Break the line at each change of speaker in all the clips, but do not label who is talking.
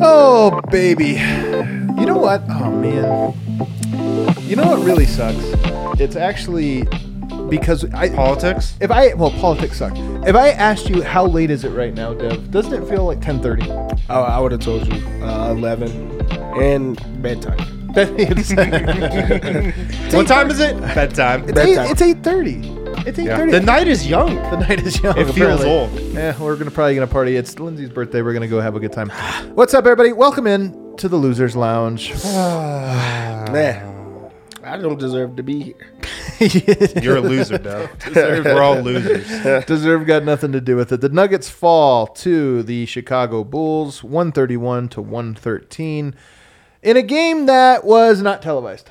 Oh, baby. You know what? Oh, man. You know what really sucks? It's actually because I
politics.
If I well, politics suck. If I asked you how late is it right now, Dev, doesn't it feel like 10:30?
Oh, I would have told you uh, 11 and bedtime.
what time is it? Bedtime.
It's
bedtime.
Eight, it's 8:30.
It's
8:30.
The night is young.
The night is young.
It feels old.
Yeah, we're gonna probably gonna party. It's Lindsay's birthday. We're gonna go have a good time. What's up, everybody? Welcome in to the Losers Lounge.
Man, I don't deserve to be here.
You're a loser, though. We're all losers.
Deserve got nothing to do with it. The Nuggets fall to the Chicago Bulls, 131 to 113, in a game that was not televised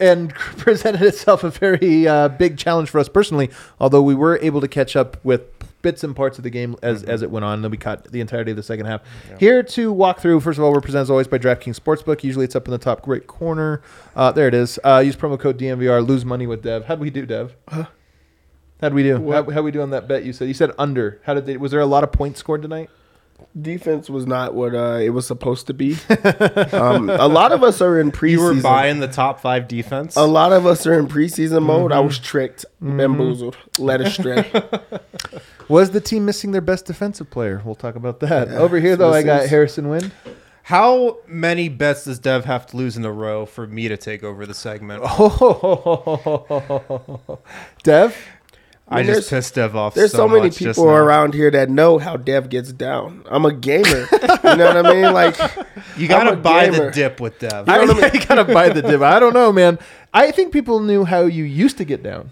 and presented itself a very uh, big challenge for us personally. Although we were able to catch up with bits and parts of the game as, as it went on, then we caught the entirety of the second half. Here to walk through. First of all, we're presented as always by DraftKings Sportsbook. Usually it's up in the top right corner. Uh, there it is. Uh, use promo code DNVR. Lose money with Dev. How'd we do, Dev? How'd we do? How, how we do on that bet? You said you said under. How did they? Was there a lot of points scored tonight?
Defense was not what uh, it was supposed to be. um, a lot of us are in preseason.
You were buying the top five defense.
a lot of us are in preseason mode. I was tricked, bamboozled, led astray.
Was the team missing their best defensive player? We'll talk about that. Over here, though, I got Harrison Wind.
How many bets does Dev have to lose in a row for me to take over the segment?
Oh, Dev.
I
mean,
just pissed Dev off.
There's so, many
much
people around here that know how Dev gets down. I'm a gamer. you know what I mean? Like,
You gotta buy the dip with Dev.
I, I gotta buy the div. I don't know, man. I think people knew how you used to get down.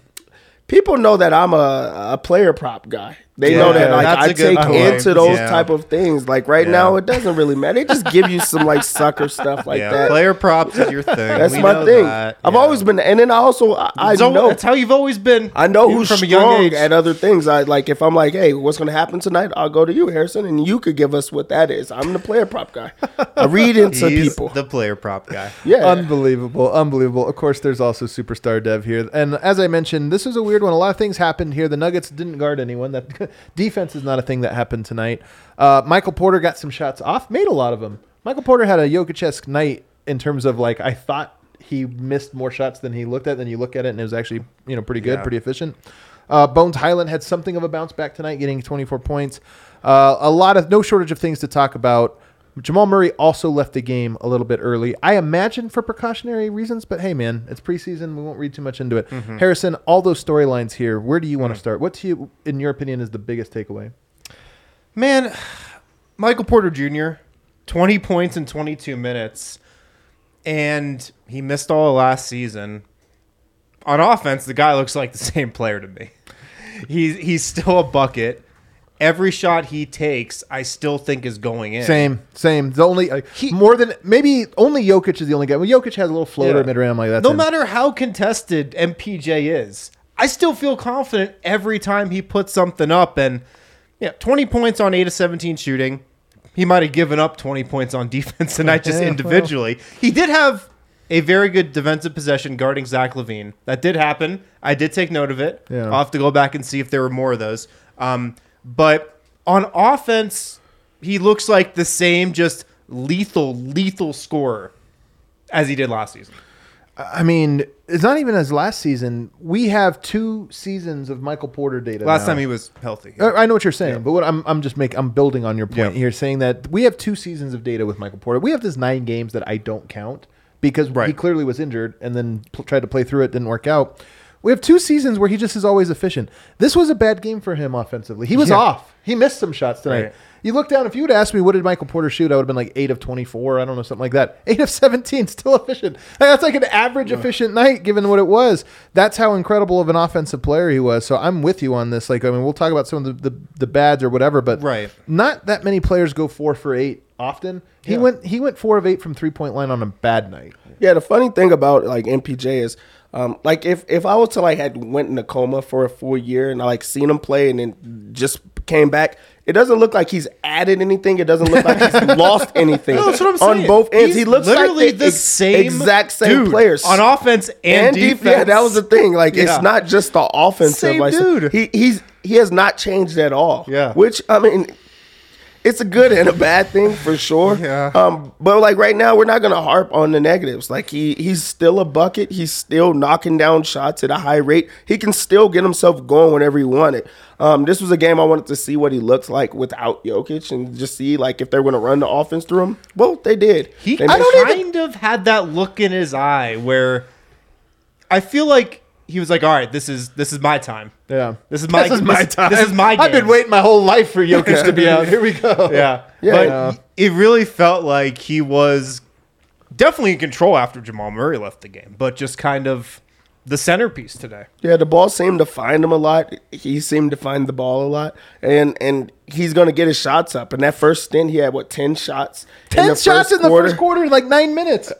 people know that I'm a, a player prop guy. They
Yeah,
know that like
that's
I
a good
take
point.
into those
Yeah.
type of things. Like right
Yeah.
now, it doesn't really matter. They just give you some like sucker stuff like
yeah,
that.
player props is your thing.
That's
We
my thing.
that.
I've
Yeah.
always been, and then I also I, I
So
know
that's how you've always been.
I know who's
from a young
strong at other things. I like if I'm like, hey, what's going to happen tonight? I'll go to you, Harrison, and you could give us what that is. I'm the player prop guy. I read into
He's
people.
the player prop guy.
yeah,
Unbelievable, unbelievable. Of course, there's also superstar Dev here, and as I mentioned, this is a weird one. A lot of things happened here. The Nuggets didn't guard anyone. That defense is not a thing that happened tonight. Uh, Michael Porter got some shots off, made a lot of them. Michael Porter had a Jokic-esque night in terms of like I thought he missed more shots than he looked at. Then you look at it, and it was actually you know pretty good,
Yeah.
pretty efficient. Uh, Bones Hyland had something of a bounce back tonight, getting 24 points. Uh, a lot of no shortage of things to talk about. Jamal Murray also left the game a little bit early. I imagine for precautionary reasons, but hey, man, it's preseason. We won't read too much into it. Mm-hmm. Harrison, all those storylines here. Where do you want to mm. start? What to you, in your opinion, is the biggest takeaway?
Man, Michael Porter Jr., 20 points in 22 minutes, and he missed all of last season. On offense, the guy looks like the same player to me. He's he's still a bucket. Every shot he takes, I still think is going in.
Same, same. The only uh, more than maybe only Jokic is the only guy. Well, Jokic has a little floater
Yeah.
mid range like that.
No matter how contested MPJ is, I still feel confident every time he puts something up. And yeah, 20 points on 8 of 17 shooting. He might have given up 20 points on defense tonight just
Yeah,
individually. He did have a very good defensive possession guarding Zach LaVine. That did happen. I did take note of it.
Yeah.
I'll have to go back and see if there were more of those. Um, but on offense, he looks like the same, just lethal, lethal scorer as he did last season.
I mean, it's not even as last season. We have two seasons of Michael Porter data.
Last
now.
time he was healthy.
Uh, I know what you're saying, but what I'm I'm just making I'm building on your point
Yeah.
here, saying that we have two seasons of data with Michael Porter. We have this nine games that I don't count because he clearly was injured and then pl- tried to play through it, didn't work out. We have two seasons where he just is always efficient. This was a bad game for him offensively. He was
Yeah.
off. He missed some shots tonight.
Right.
You look down. If you would ask me what did Michael Porter shoot, I would have been like eight of twenty-four. I don't know something like that. Eight of seventeen, still efficient. Like, that's like an average efficient night given what it was. That's how incredible of an offensive player he was. So I'm with you on this. Like I mean, we'll talk about some of the the, the bads or whatever, but
Right.
Not that many players go four for eight often. He
Yeah.
went he went four of eight from three point line on a bad night.
Yeah, the funny thing about like MPJ is, um, like if if I was to like had went in a coma for a full year and I like seen him play and then just came back, it doesn't look like he's added anything. It doesn't look like he's lost anything.
No, that's what I'm saying.
On both ends,
He's
he looks
literally
like
the
ex-
same
exact same
dude
players
on offense and,
and
defense.
defense. Yeah, that was the thing. Like
Yeah.
it's not just the offensive.
Same
like
dude.
he he's he has not changed at all.
Yeah.
which I mean. It's a good and a bad thing for sure.
Yeah.
Um, but like right now, we're not gonna harp on the negatives. Like he he's still a bucket. He's still knocking down shots at a high rate. He can still get himself going whenever he wanted. Um, this was a game I wanted to see what he looks like without Jokic and just see like if they're gonna run the offense through him. Well, they did.
He
They
I
made-
kind of had that look in his eye where I feel like he was like, "All right, this is this is my time.
Yeah,
This is my-
this is my
this-
time.
this is my Game.
I've been waiting my whole life for Jokic to be out. Here we go.
Yeah,
Yeah.
but
Yeah.
it really felt like he was definitely in control after Jamal Murray left the game, but just kind of the centerpiece today.
Yeah, the ball seemed to find him a lot. He seemed to find the ball a lot, and and he's gonna get his shots up. In that first stint, he had what ten shots?
Ten
the
shots in the
quarter?
first quarter like nine minutes.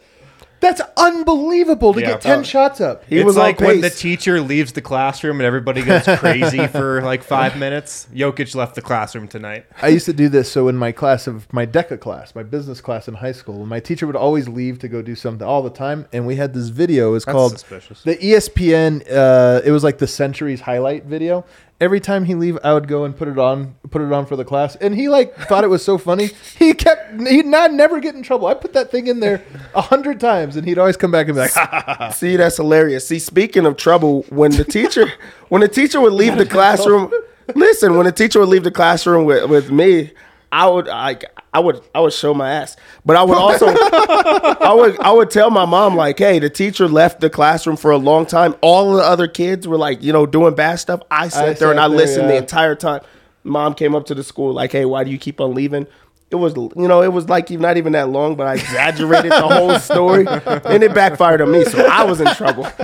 That's unbelievable to
Yeah.
get ten
Uh,
shots up.
He
it's
was on
like when the
pace.
teacher leaves the classroom and everybody goes crazy for like five minutes. Jokic left the classroom tonight.
I used to do this. So in my class of my DECA class, my business class in high school, my teacher would always leave to go do something all the time, and we had this video. It's called
suspicious.
the ESPN. Uh, it was like the centuries highlight video. Every time he leave, I would go and put it on, put it on for the class, and he like thought it was so funny. He kept he'd not never get in trouble. I put that thing in there a hundred times, and he'd always come back and be like,
See, that's hilarious. See, speaking of trouble, when the teacher when the teacher would leave the classroom, listen, when the teacher would leave the classroom with, with me, I would like I would I would show my ass. But I would also I would I would tell my mom like, hey, the teacher left the classroom for a long time. All the other kids were like, you know, doing bad stuff. I sat there and I
there,
listened the entire time. Mom came up to the school like, hey, why do you keep on leaving? It was, you know, it was like not even that long, but I exaggerated the whole story, and it backfired on me. So I was in trouble.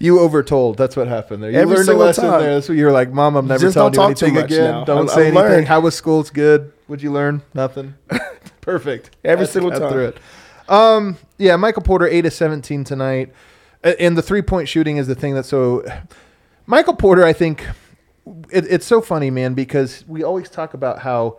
"You overtold." That's what happened there. You
Every
learned a lesson
time.
there. That's what you were like, "Mom, I'm never
Just
telling you anything again.
now.
Don't
I'm-
say
I've
anything.
learned.
How was school? It's good. What'd you learn? Nothing. Perfect.
Every
That's-
single time.
through it. Um, yeah, Michael Porter eight of seventeen tonight, and the three point shooting is the thing that's so. Michael Porter, I think, it, it's so funny, man, because we always talk about how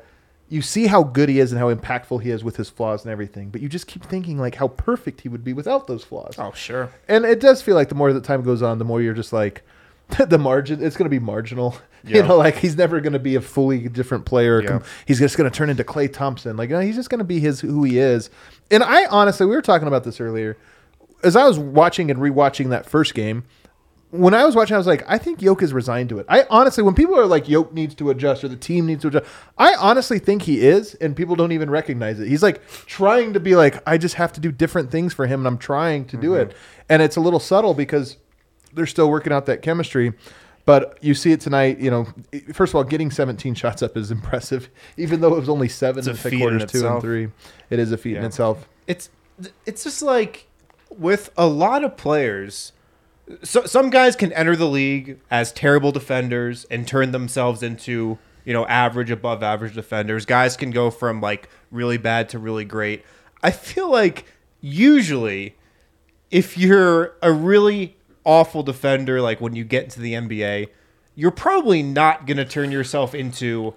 you see how good he is and how impactful he is with his flaws and everything, but you just keep thinking like how perfect he would be without those flaws.
Oh, sure.
And it does feel like the more that time goes on, the more you're just like the margin. It's going to be marginal.
Yeah.
You know, like he's never going to be a fully different player.
Yeah.
He's just going to turn into Klay Thompson. Like you know, he's just going to be his who he is. And I honestly, we were talking about this earlier. As I was watching and rewatching that first game, when I was watching, I was like, I think Yoke is resigned to it. I honestly, when people are like, Yoke needs to adjust or the team needs to adjust, I honestly think he is, and people don't even recognize it. He's like trying to be like, I just have to do different things for him, and I'm trying to do mm-hmm. it. And it's a little subtle because they're still working out that chemistry. But you see it tonight. You know, first of all, getting 17 shots up is impressive, even though it was only seven
a
in
feat in
quarters two and three. It is a feat in itself.
it's it's just like with a lot of players so some guys can enter the league as terrible defenders and turn themselves into you know average above average defenders. Guys can go from like really bad to really great. I feel like usually if you're a really awful defender like when you get into the nba you're probably not going to turn yourself into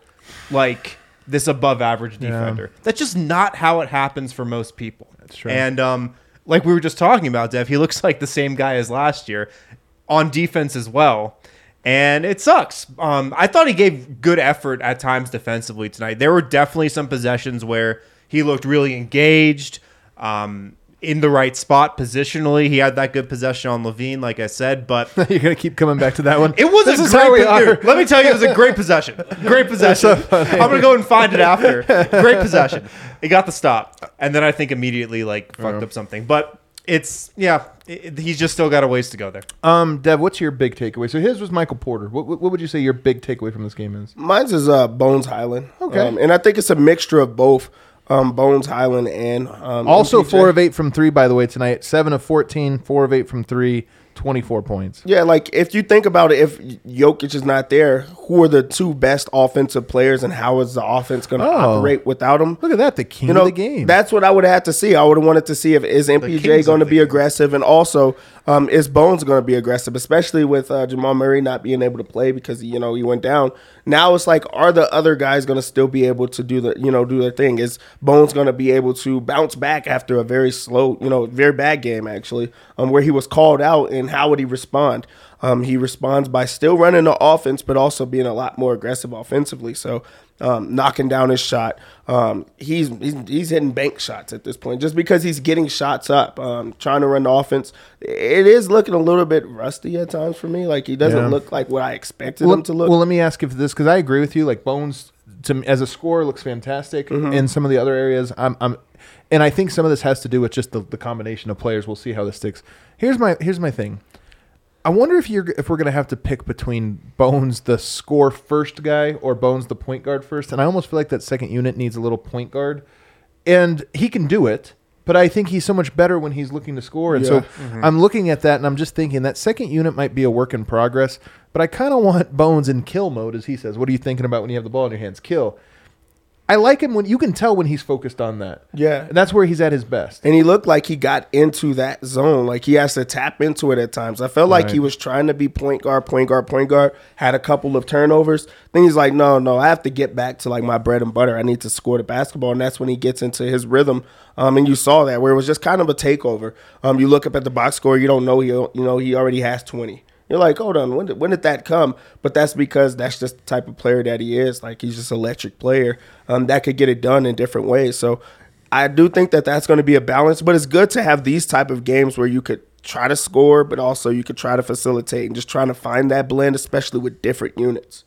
like this above average defender. That's just not how it happens for most people. That's
true.
and um like we were just talking about dev he looks like the same guy as last year on defense as well and it sucks. Um, I thought he gave good effort at times defensively tonight. There were definitely some possessions where he looked really engaged. Um, in the right spot positionally. He had that good possession on LaVine, like I said, but
You're gonna keep coming back to that one.
it was
This
a
is
great
how we
po-
are.
dude, Let me tell you, it was a great possession. Great possession. I'm gonna go and find it after. Great possession. He got the stop, and then I think immediately like fucked up something. But it's yeah, it, he's just still got a ways to go there.
Um, Dev, what's your big takeaway? So his was Michael Porter. What, what what would you say your big takeaway from this game is?
Mine's is uh, Bones Hyland.
Okay.
Um, and I think it's a mixture of both um, Bones Hyland and um,
Also,
MPJ.
four of eight from three, by the way, tonight. Seven of 14, four of eight from three, 24 points.
Yeah, like if you think about it, if Jokic is not there, who are the two best offensive players, and how is the offense going to
Oh.
operate without him?
Look at that, the king
You know,
of the game.
that's what I would have to see. I would have wanted to see if is MPJ going to
of the
be
game.
aggressive, and also um, is Bones going to be aggressive, especially with uh, Jamal Murray not being able to play because you know he went down. Now it's like, are the other guys going to still be able to do the you know do their thing? Is Bones going to be able to bounce back after a very slow, you know, very bad game actually, um, where he was called out, and how would he respond? Um, he responds by still running the offense, but also being a lot more aggressive offensively. So um, knocking down his shot. Um, he's, he's he's hitting bank shots at this point just because he's getting shots up, um, trying to run the offense. It is looking a little bit rusty at times for me. Like he doesn't
Yeah.
look like what I expected
well,
him to look.
well, let me ask if this, because I agree with you. Like, Bones, to, as a scorer, looks fantastic.
Mm-hmm.
In some of the other areas, I'm, I'm, and I think some of this has to do with just the, the combination of players. We'll see how this sticks. Here's my here's my thing. I wonder if you're if we're gonna have to pick between Bones the score first guy or Bones the point guard first, and I almost feel like that second unit needs a little point guard, and he can do it. But I think he's so much better when he's looking to score, and so
Yeah. Mm-hmm.
I'm looking at that and I'm just thinking that second unit might be a work in progress. But I kind of want Bones in kill mode, as he says. What are you thinking about when you have the ball in your hands? Kill. I like him when you can tell when he's focused on that.
Yeah.
and that's where he's at his best.
and he looked like he got into that zone. Like he has to tap into it at times. I felt like
Right.
he was trying to be point guard, point guard, point guard. Had a couple of turnovers. Then he's like, no, no, I have to get back to like my bread and butter. I need to score the basketball, and that's when he gets into his rhythm. Um, and you saw that where it was just kind of a takeover. Um, you look up at the box score, you don't know he, you know, he already has twenty. You're like, hold on, when did, when did that come? But that's because that's just the type of player that he is. Like he's just an electric player um, that could get it done in different ways. So I do think that that's going to be a balance. But it's good to have these type of games where you could try to score, but also you could try to facilitate and just trying to find that blend, especially with different units.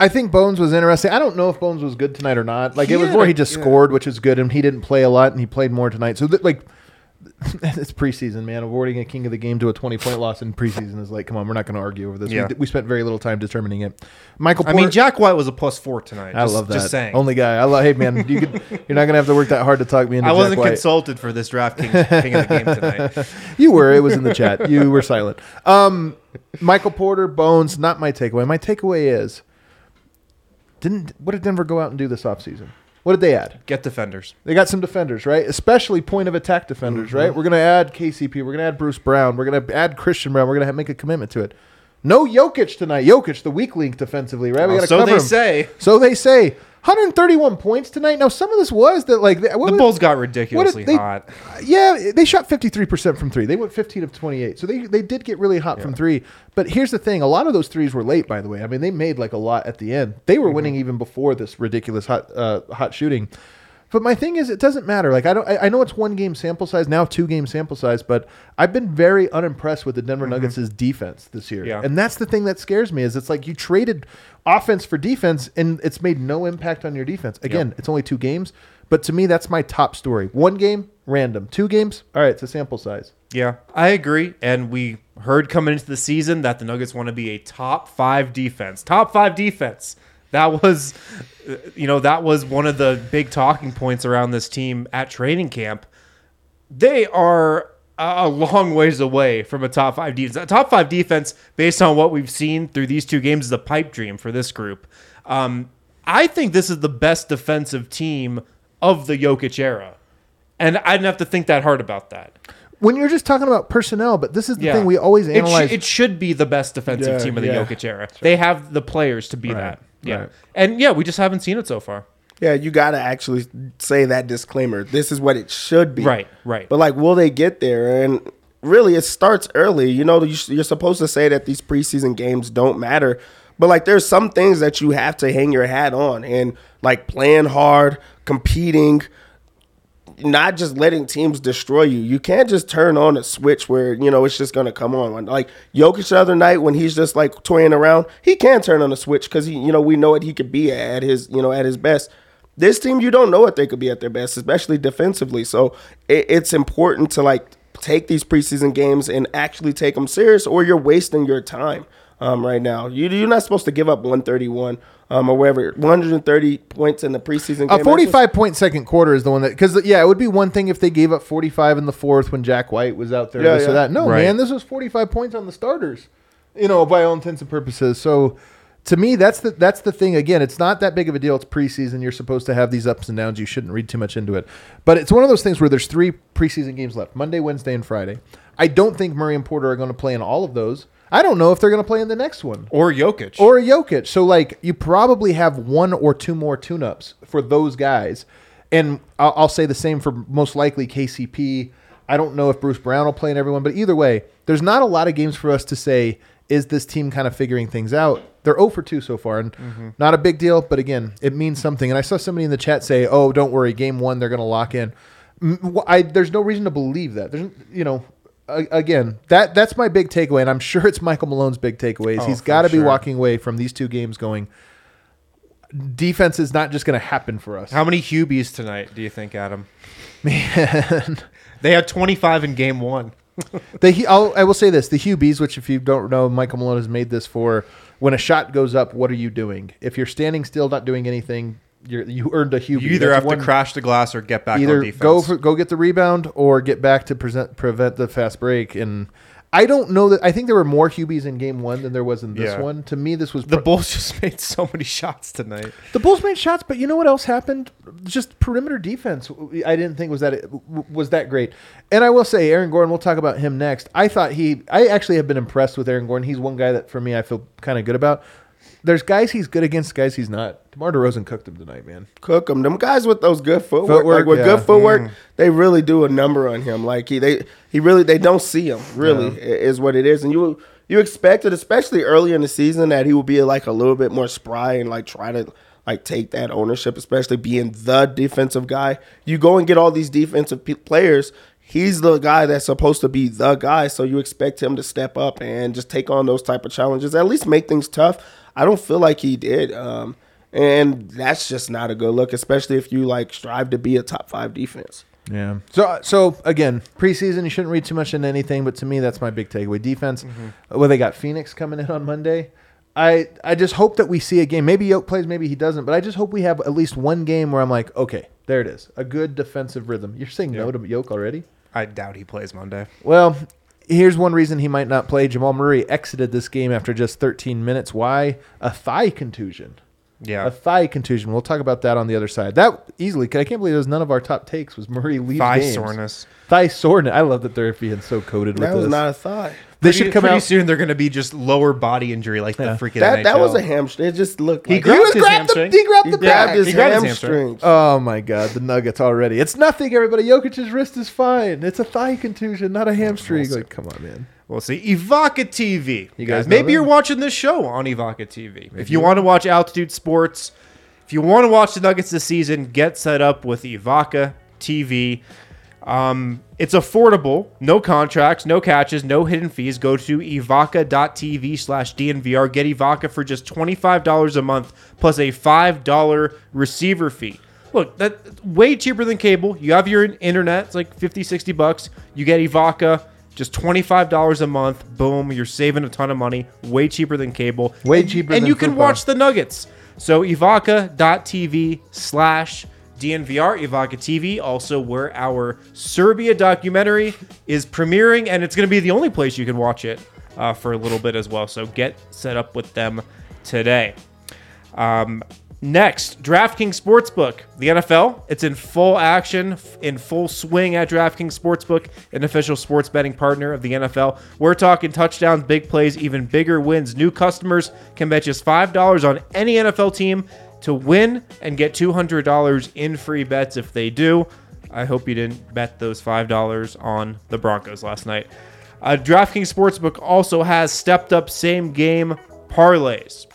I think Bones was interesting. I don't know if Bones was good tonight or not. Like it was more he just
yeah.
scored, which is good, and he didn't play a lot, and he played more tonight. So th- like. it's preseason, man. Awarding a king of the game to a twenty-point loss in preseason is like, come on, we're not going to argue over this.
Yeah.
We, we spent very little time determining it. Michael,
I mean, Jack White was a plus four tonight.
I
Just-
love that.
Just saying.
Only guy. I love. Hey, man, you could, you're not going to have to work that hard to talk me into.
I wasn't
White.
consulted for this DraftKings King of the Game tonight.
You were. It was in the chat. You were silent. Um, Michael Porter, Bones. Not my takeaway. My takeaway is, didn't what did Denver go out and do this offseason? What did they add?
Get defenders.
They got some defenders, right? Especially point of attack defenders,
Mm-hmm.
right? We're going to add KCP. We're going to add Bruce Brown. We're going to add Christian Braun. We're going to make a commitment to it. No Jokic tonight. Jokic, the weak link defensively, right? We
Well,
got to
so
cover
they
him.
say.
So they say. 131 points tonight. Now some of this was that like
The
was-
Bulls got ridiculously
they-
hot.
Yeah, they shot 53% from three. They went 15 of 28. So they, they did get really hot from three. But here's the thing a lot of those threes were late, by the way. I mean, they made like a lot at the end. They were winning even before this ridiculous hot, uh, hot shooting. But my thing is, it doesn't matter. Like I don't, I, I know it's one game sample size now, two game sample size, but I've been very unimpressed with the Denver mm-hmm. Nuggets' defense this year.
Yeah.
And that's the thing that scares me is it's like you traded offense for defense, and it's made no impact on your defense. Again, it's only two games, but to me, that's my top story. One game, random. Two games, all right, it's a sample size.
Yeah, I agree. And we heard coming into the season that the Nuggets want to be a top five defense. Top five defense. That was, you know, that was one of the big talking points around this team at training camp. They are a long ways away from a top five defense. A top five defense, based on what we've seen through these two games, is a pipe dream for this group. Um, I think this is the best defensive team of the Jokic era. And I didn't have to think that hard about that.
When you're just talking about personnel, but this is the
Yeah.
thing we always
It, sh-
analyze.
it should be the best defensive
Yeah,
team of the
yeah.
Jokic era. They have the players to be that. Yeah.
right.
And yeah, we just haven't seen it so far.
Yeah, you got to actually say that disclaimer. This is what it should be.
Right, right.
But like, will they get there? And really, it starts early. You know, you- you're supposed to say that these preseason games don't matter. But like, there's some things that you have to hang your hat on, and like playing hard, competing, not just letting teams destroy you. You can't just turn on a switch where you know it's just gonna come on. Like Jokic the other night when he's just like toying around, he can turn on a switch because he, you know, we know what he could be at his, you know, at his best. This team, you don't know what they could be at their best, especially defensively. So it, it's important to like take these preseason games and actually take them serious, or you're wasting your time um, right now. You, you're not supposed to give up 131 um, or whatever, 130 points in the preseason game.
A 45 point second quarter is the one that because yeah, it would be one thing if they gave up 45 in the fourth when Jack White was out there.
Yeah,
this or
yeah.
that. No,
Right.
man, this was 45 points on the starters. You know, by all intents and purposes. So to me, that's the that's the thing. Again, it's not that big of a deal. It's preseason. You're supposed to have these ups and downs. You shouldn't read too much into it. But it's one of those things where there's three preseason games left: Monday, Wednesday, and Friday. I don't think Murray and Porter are going to play in all of those. I don't know if they're going to play in the next one
Or Jokic.
or Jokic. So like you probably have one or two more tune-ups for those guys, and I'll, I'll say the same for most likely KCP. I don't know if Bruce Brown will play in everyone, but either way, there's not a lot of games for us to say is this team kind of figuring things out. They're 0 for 2 so far, and mm-hmm. not a big deal. But again, it means something. And I saw somebody in the chat say, "Oh, don't worry, game one they're going to lock in." I, there's no reason to believe that. There's, you know, again, that that's my big takeaway, and I'm sure it's Michael Malone's big takeaway. Is
Oh,
he's got to be
sure.
walking away from these two games going. Defense is not just going to happen for us.
How many Hubies tonight do you think, Adam?
Man,
They had 25 in game one.
the I'll, I will say this: the Hubies, which if you don't know, Michael Malone has made this for. When a shot goes up, what are you doing? If you're standing still, not doing anything, you're, you earned a Hubie.
You either
That's
have
one-
to crash the glass or get back on
either
defense.
go for, go get the rebound or get back to present, prevent the fast break. And I don't know that. I think there were more Hubies in game one than there was in this
Yeah.
one. To me, this was
the
pr-
Bulls just made so many shots tonight.
The Bulls made shots, but you know what else happened? Just perimeter defense. I didn't think was that was that great. And I will say, Aaron Gordon. We'll talk about him next. I thought he. I actually have been impressed with Aaron Gordon. He's one guy that for me I feel kind of good about. There's guys he's good against, guys he's not. DeMar DeRozan cooked him tonight, man.
cook him. Them guys with those good footwork,
Footwork,
like with
yeah.
good footwork, mm. they really do a number on him. Like he, they, he really, they don't see him. Really, i- is what it is. And you, you expected, especially early in the season, that he would be like a little bit more spry and like try to like take that ownership, especially being the defensive guy. You go and get all these defensive pe- players. He's the guy that's supposed to be the guy, so you expect him to step up and just take on those type of challenges. At least make things tough. I don't feel like he did. Um, and that's just not a good look, especially if you like strive to be a top five defense.
Yeah. So uh, so again, preseason you shouldn't read too much into anything, but to me that's my big takeaway. Defense. Mm-hmm. Uh, well, they got Phoenix coming in on Monday. I I just hope that we see a game. Maybe Yoke plays, maybe he doesn't, but I just hope we have at least one game where I'm like, okay, there it is, a good defensive rhythm. You're saying no to Yoke already?
I doubt he plays Monday.
Well, here's one reason he might not play. Jamal Murray exited this game after just 13 minutes. Why? A thigh contusion.
Yeah.
A thigh contusion. We'll talk about that on the other side. That easily. I can't believe it was none of our top takes. Was Murray leaves
Thigh
games.
soreness.
Thigh soreness. I love that they're being so coded with
That was
this.
not a thigh.
They
Pretty-
should come
pretty
out.
soon. They're going to be just lower body injury like
Yeah.
the freaking
That that was a hamstring. It just looked
He
like
grabbed
was
his
grabbed the-
hamstring.
he grabbed the
he grabbed his
He grabbed his hamstring.
hamstrings.
Oh my God, the Nuggets already. It's nothing, everybody. Jokic's wrist is fine. It's a thigh contusion, not a hamstring. Like, come on, man.
We'll see. Evoca TV.
You guys
maybe
them?
you're watching this show on Evoca TV. if you want to watch Altitude Sports, if you want to watch the Nuggets this season, get set up with Evoca TV. Um, it's affordable, no contracts, no catches, no hidden fees. Go to evoca.tv slash DNVR. Get Evoca for just $25 a month plus a $5 receiver fee. Look, that's way cheaper than cable. You have your internet, it's like 50, 60 bucks. You get Evoca, just $25 a month. Boom, you're saving a ton of money. Way cheaper than cable.
Way cheaper
And
than
you can watch the Nuggets. So evoca.tv slash DNVR, Evoca TV, also where our Serbia documentary is premiering, and it's going to be the only place you can watch it uh, for a little bit as well. So get set up with them today. Um, next, DraftKings Sportsbook. The NFL, it's in full action, in full swing at DraftKings Sportsbook, an official sports betting partner of the NFL. We're talking touchdowns, big plays, even bigger wins. New customers can bet just $5 on any NFL team to win and get $200 in free bets if they do. I hope you didn't bet those $5 on the Broncos last night. Uh, DraftKings Sportsbook also has stepped up same game parlays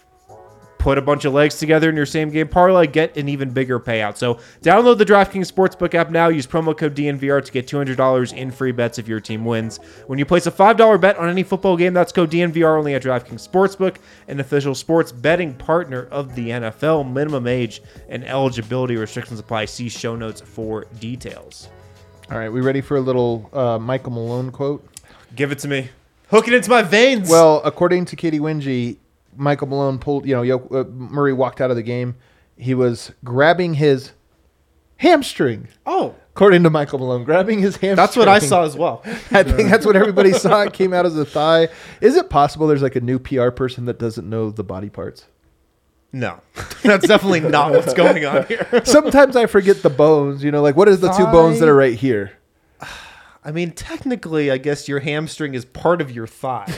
put a bunch of legs together in your same game parlay, get an even bigger payout. So download the DraftKings Sportsbook app now. Use promo code DNVR to get $200 in free bets if your team wins. When you place a $5 bet on any football game, that's code DNVR only at DraftKings Sportsbook, an official sports betting partner of the NFL. Minimum age and eligibility restrictions apply. See show notes for details.
All right, we ready for a little uh, Michael Malone quote?
Give it to me. Hook it into my veins.
Well, according to Katy Winge, Michael Malone pulled. You know, Yo- uh, Murray walked out of the game. He was grabbing his hamstring.
oh,
According to Michael Malone, grabbing his hamstring.
that's what I saw as well.
I think that's what everybody saw. It came out as a thigh. Is it possible there's like a new PR person that doesn't know the body parts?
No, that's definitely not what's going on here.
Sometimes I forget the bones. You know, like what is the two bones that are right here?
I mean, technically, I guess your hamstring is part of your thigh.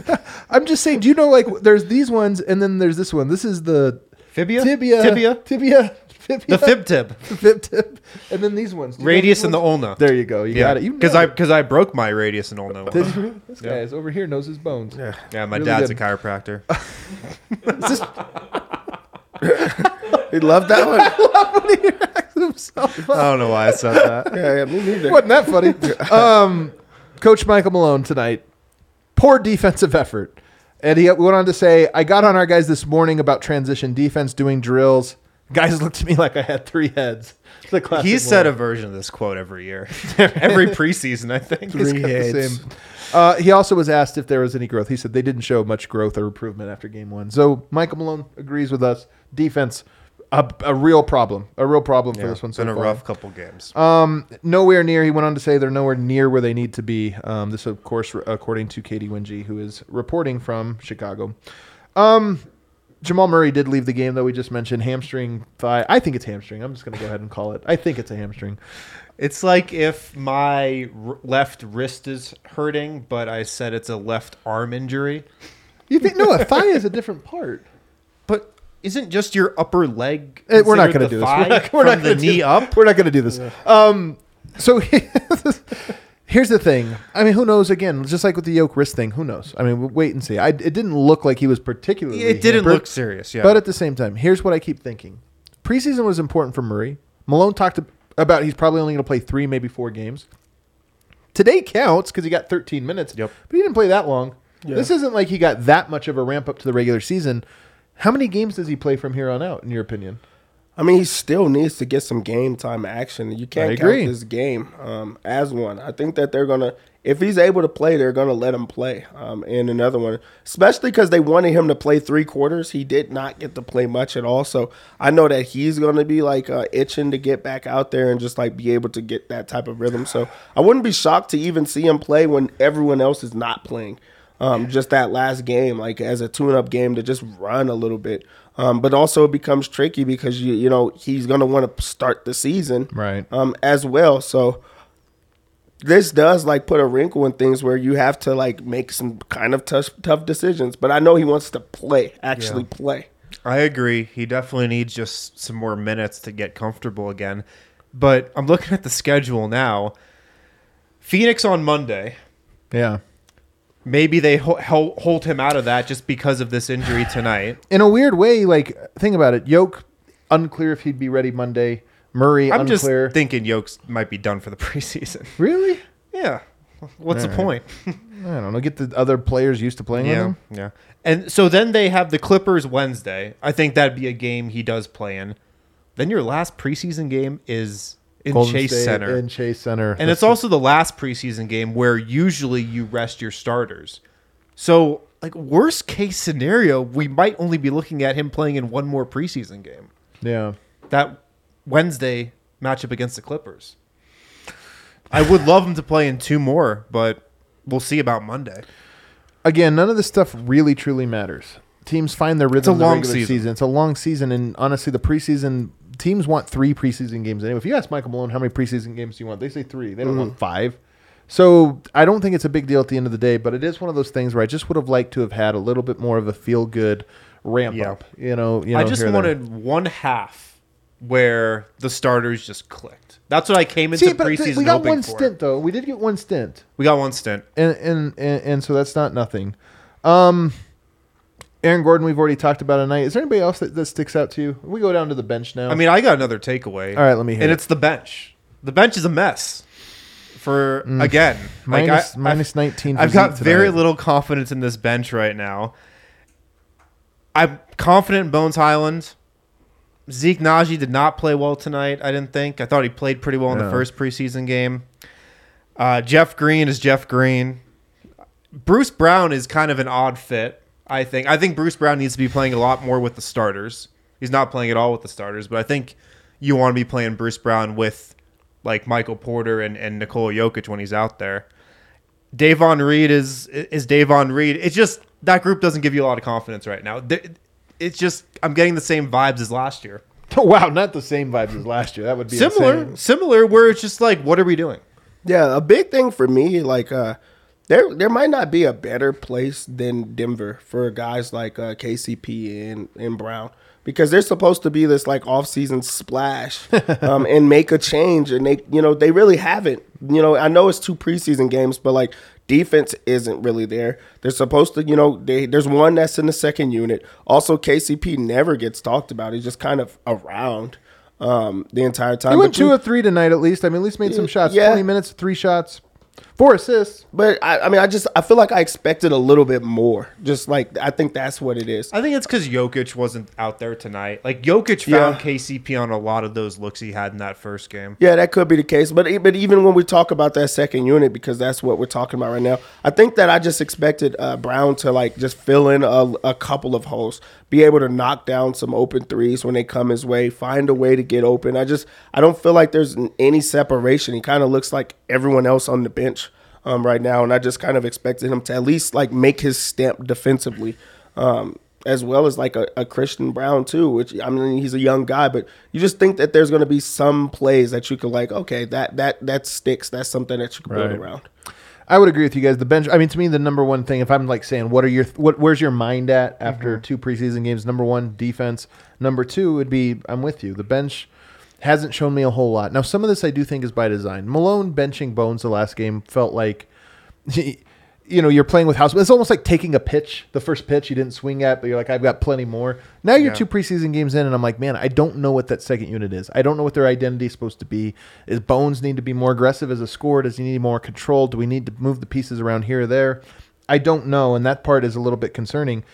I'm just saying. Do you know like there's these ones and then there's this one. This is the
Fibia?
tibia,
Tibia?
tibia, fibia,
The fib tip.
the fib tip, and then these ones. Do you know
Radius
these
and the
ones?
ulna.
There you go. You got it. You
Because
know
I
it.
because I broke my radius and ulna.
Did you? This guy is over here knows his bones. Yeah.
Yeah, my
Really
dad's
good.
a chiropractor.
He loved that one.
himself.
I don't know why I said that.
yeah, yeah, me neither.
Wasn't that funny? um, Coach Michael Malone tonight. Poor defensive effort. And he went on to say, I got on our guys this morning about transition defense doing drills. Guys looked at me like I had three heads. It's a classic
He's said a version of this quote every year, every preseason. I think.
The same. Uh, he also was asked if there was any growth. He said they didn't show much growth or improvement after game one. So Michael Malone agrees with us. Defense, a, a real problem. A real problem for
Yeah,
this one
it's
so
been a
far.
rough couple games.
Um, nowhere near. He went on to say they're nowhere near where they need to be. Um, this, of course, according to Katy Winge, who is reporting from Chicago. Um, Jamal Murray did leave the game, though. We just mentioned hamstring thigh. I think it's hamstring. I'm just going to go ahead and call it. I think it's a hamstring.
It's like if my r- left wrist is hurting, but I said it's a left arm injury.
You think no? A thigh is a different part.
But isn't just your upper leg?
Eh, we're not going to do this. We're not, we're
from
not
the knee
do,
up.
We're not going to do this. Um, so here's the thing. I mean, who knows? Again, just like with the yoke wrist thing, who knows? I mean, we'll wait and see. I, it didn't look like he was particularly.
It didn't
hampered.
look serious. Yeah,
But at the same time, here's what I keep thinking: preseason was important for Murray. Malone talked about he's probably only going to play three, maybe four games. Today counts because he got 13 minutes.
Yep.
But he didn't play that long. This isn't like he got that much of a ramp up to the regular season. How many games does he play from here on out, in your opinion?
I mean, he still needs to get some game time action. You can't count this game um, as one. I think that they're gonna, if he's able to play, they're gonna let him play um, in another one. Especially because they wanted him to play three quarters. He did not get to play much at all. So I know that he's gonna be like uh, itching to get back out there and just like be able to get that type of rhythm. So I wouldn't be shocked to even see him play when everyone else is not playing. Um, just that last game, like as a tune-up game, to just run a little bit. Um, but also it becomes tricky because you you know he's gonna want to start the season
Right.
um, as well. So this does like put a wrinkle in things where you have to like make some kind of tough tough decisions. But I know he wants to play, actually play.
I agree. He definitely needs just some more minutes to get comfortable again. But I'm looking at the schedule now. Phoenix on Monday.
Yeah.
Maybe they ho- hold him out of that just because of this injury tonight.
In a weird way, like think about it. Yoke, unclear if he'd be ready Monday. Murray,
I'm just thinking Yokes might be done for the preseason.
really?
Yeah. What's the
All
point?
I don't know. Get the other players used to playing with him.
Yeah. And so then they have the Clippers Wednesday. I think that'd be a game he does play in. Then your last preseason game is in
Golden
Chase
State
Center.
In Chase Center.
And it's also the last preseason game where usually you rest your starters. So, like worst case scenario, we might only be looking at him playing in one more preseason game.
yeah.
That Wednesday matchup against the Clippers. I would love him to play in two more, but we'll see about Monday.
Again, none of this stuff really truly matters. Teams find their rhythm. It's a
long
regular
season.
It's a long season, and honestly, the preseason teams want three preseason games anyway. If you ask Michael Malone how many preseason games do you want, they say three. They don't want five. So I don't think it's a big deal at the end of the day, but it is one of those things where I just would have liked to have had a little bit more of a feel good ramp
Yeah.
up. You know, you know
I just
there.
wanted one half where the starters just clicked. That's what I came into
See, but
preseason
we got one
for.
stint though. We did get one stint.
We got one stint.
and and and, and so that's not nothing. Um, Aaron Gordon, we've already talked about tonight. Is there anybody else that, that sticks out to you? We go down to the bench now.
I mean, I got another takeaway.
All right, let me hear
And
it.
it's the bench. The bench is a mess. For again,
Mm. Minus-
I,
minus
I've-
19 for
I've got
Zeke
very little confidence in this bench right now. I'm confident in Bones Hyland. Zeke Nnaji did not play well tonight. I didn't think. I thought he played pretty well in the first preseason game. Uh, Jeff Green is Jeff Green. Bruce Brown is kind of an odd fit. I think. I think Bruce Brown needs to be playing a lot more with the starters. He's not playing at all with the starters, but I think you want to be playing Bruce Brown with like Michael Porter and, and Nikola Jokic when he's out there. Davon Reed is is Davon Reed. It's just that group doesn't give you a lot of confidence right now. It's just I'm getting the same vibes as last year.
oh, wow, not the same vibes as last year. That would be
Similar,
insane.
similar. Where it's just like, what are we doing?
Yeah, a big thing for me, like uh there there might not be a better place than Denver for guys like uh, KCP and, and Brown. Because they're supposed to be this like off season splash um, and make a change and they you know, they really haven't. You know, I know it's two preseason games, but like defense isn't really there. They're supposed to, you know, they there's one that's in the second unit. Also KCP never gets talked about. He's just kind of around um the entire time.
He went
But
two of three tonight at least. I mean, at least made some shots.
Yeah.
20 minutes, three shots, four assists.
But I, I mean, I just I feel like I expected a little bit more. Just like I think that's what it is.
I think it's because Jokic wasn't out there tonight. Like Jokic found
Yeah.
KCP on a lot of those looks he had in that first game.
Yeah, that could be the case. But but even when we talk about that second unit, because that's what we're talking about right now, I think that I just expected uh, Brown to like just fill in a, a couple of holes, be able to knock down some open threes when they come his way, find a way to get open. I just I don't feel like there's any separation. He kind of looks like everyone else on the bench um, right now, and I just kind of expected him to at least like make his stamp defensively. Um, as well as like a, a Christian Braun too, which I mean he's a young guy, but you just think that there's going to be some plays that you could like, okay, that that that sticks. That's something that you can build around.
I would agree with you guys. The bench. I mean, to me, the number one thing, if I'm like saying, what are your, what, where's your mind at after two preseason games? Number one, defense. Number two would be, I'm with you. The bench hasn't shown me a whole lot. Now, some of this I do think is by design. Malone benching Bones the last game felt like, you know, you're playing with house. It's almost like taking a pitch. The first pitch you didn't swing at, but you're like, I've got plenty more. Now you're
Yeah.
two preseason games in, and I'm like, man, I don't know what that second unit is. I don't know what their identity is supposed to be. Is Bones need to be more aggressive as a scorer? Does he need more control? Do we need to move the pieces around here or there? I don't know, and that part is a little bit concerning.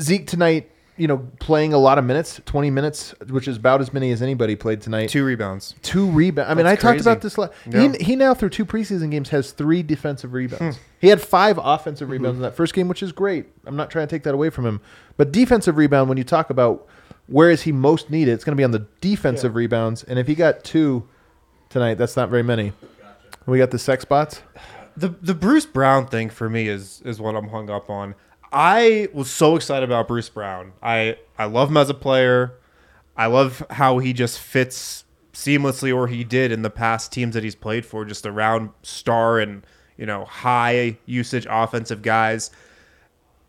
Zeke tonight, you know, playing a lot of minutes, 20 minutes, which is about as many as anybody played tonight.
Two rebounds.
Two rebounds. I mean, I talked
crazy.
about this. La-
Yeah.
He he now through two preseason games has three defensive rebounds. He had five offensive rebounds mm-hmm. in that first game, which is great. I'm not trying to take that away from him, but defensive rebound. When you talk about where is he most needed, it's going to be on the defensive rebounds. And if he got two tonight, that's not very many. We got the sex spots.
The the Bruce Brown thing for me is is what I'm hung up on. I was so excited about Bruce Brown. I I love him as a player. I love how he just fits seamlessly, or he did in the past teams that he's played for, just around star and you know high usage offensive guys.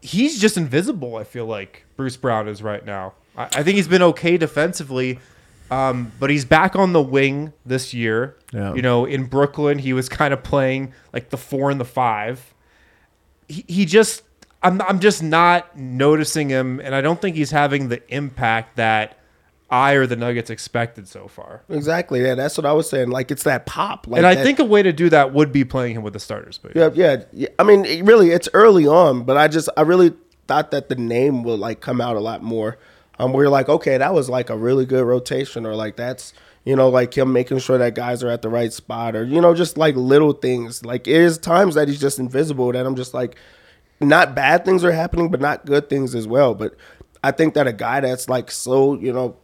He's just invisible. I feel like Bruce Brown is right now. I, I think he's been okay defensively, um, but he's back on the wing this year.
Yeah.
You know, in Brooklyn, he was kind of playing like the four and the five. He, he just, I'm, I'm just not noticing him, and I don't think he's having the impact that I or the Nuggets expected so far.
Exactly. Yeah, that's what I was saying. Like it's that pop. Like
and I
that-
think a way to do that would be playing him with the starters. But
Yeah, yeah, yeah. I mean, it really, it's early on, but I just, I really thought that the name would like come out a lot more. Um, where you're like, okay, that was like a really good rotation, or like that's, you know, like him making sure that guys are at the right spot, or you know, just like little things. Like it is times that he's just invisible that I'm just like, not bad things are happening, but not good things as well. But I think that a guy that's like so, you know,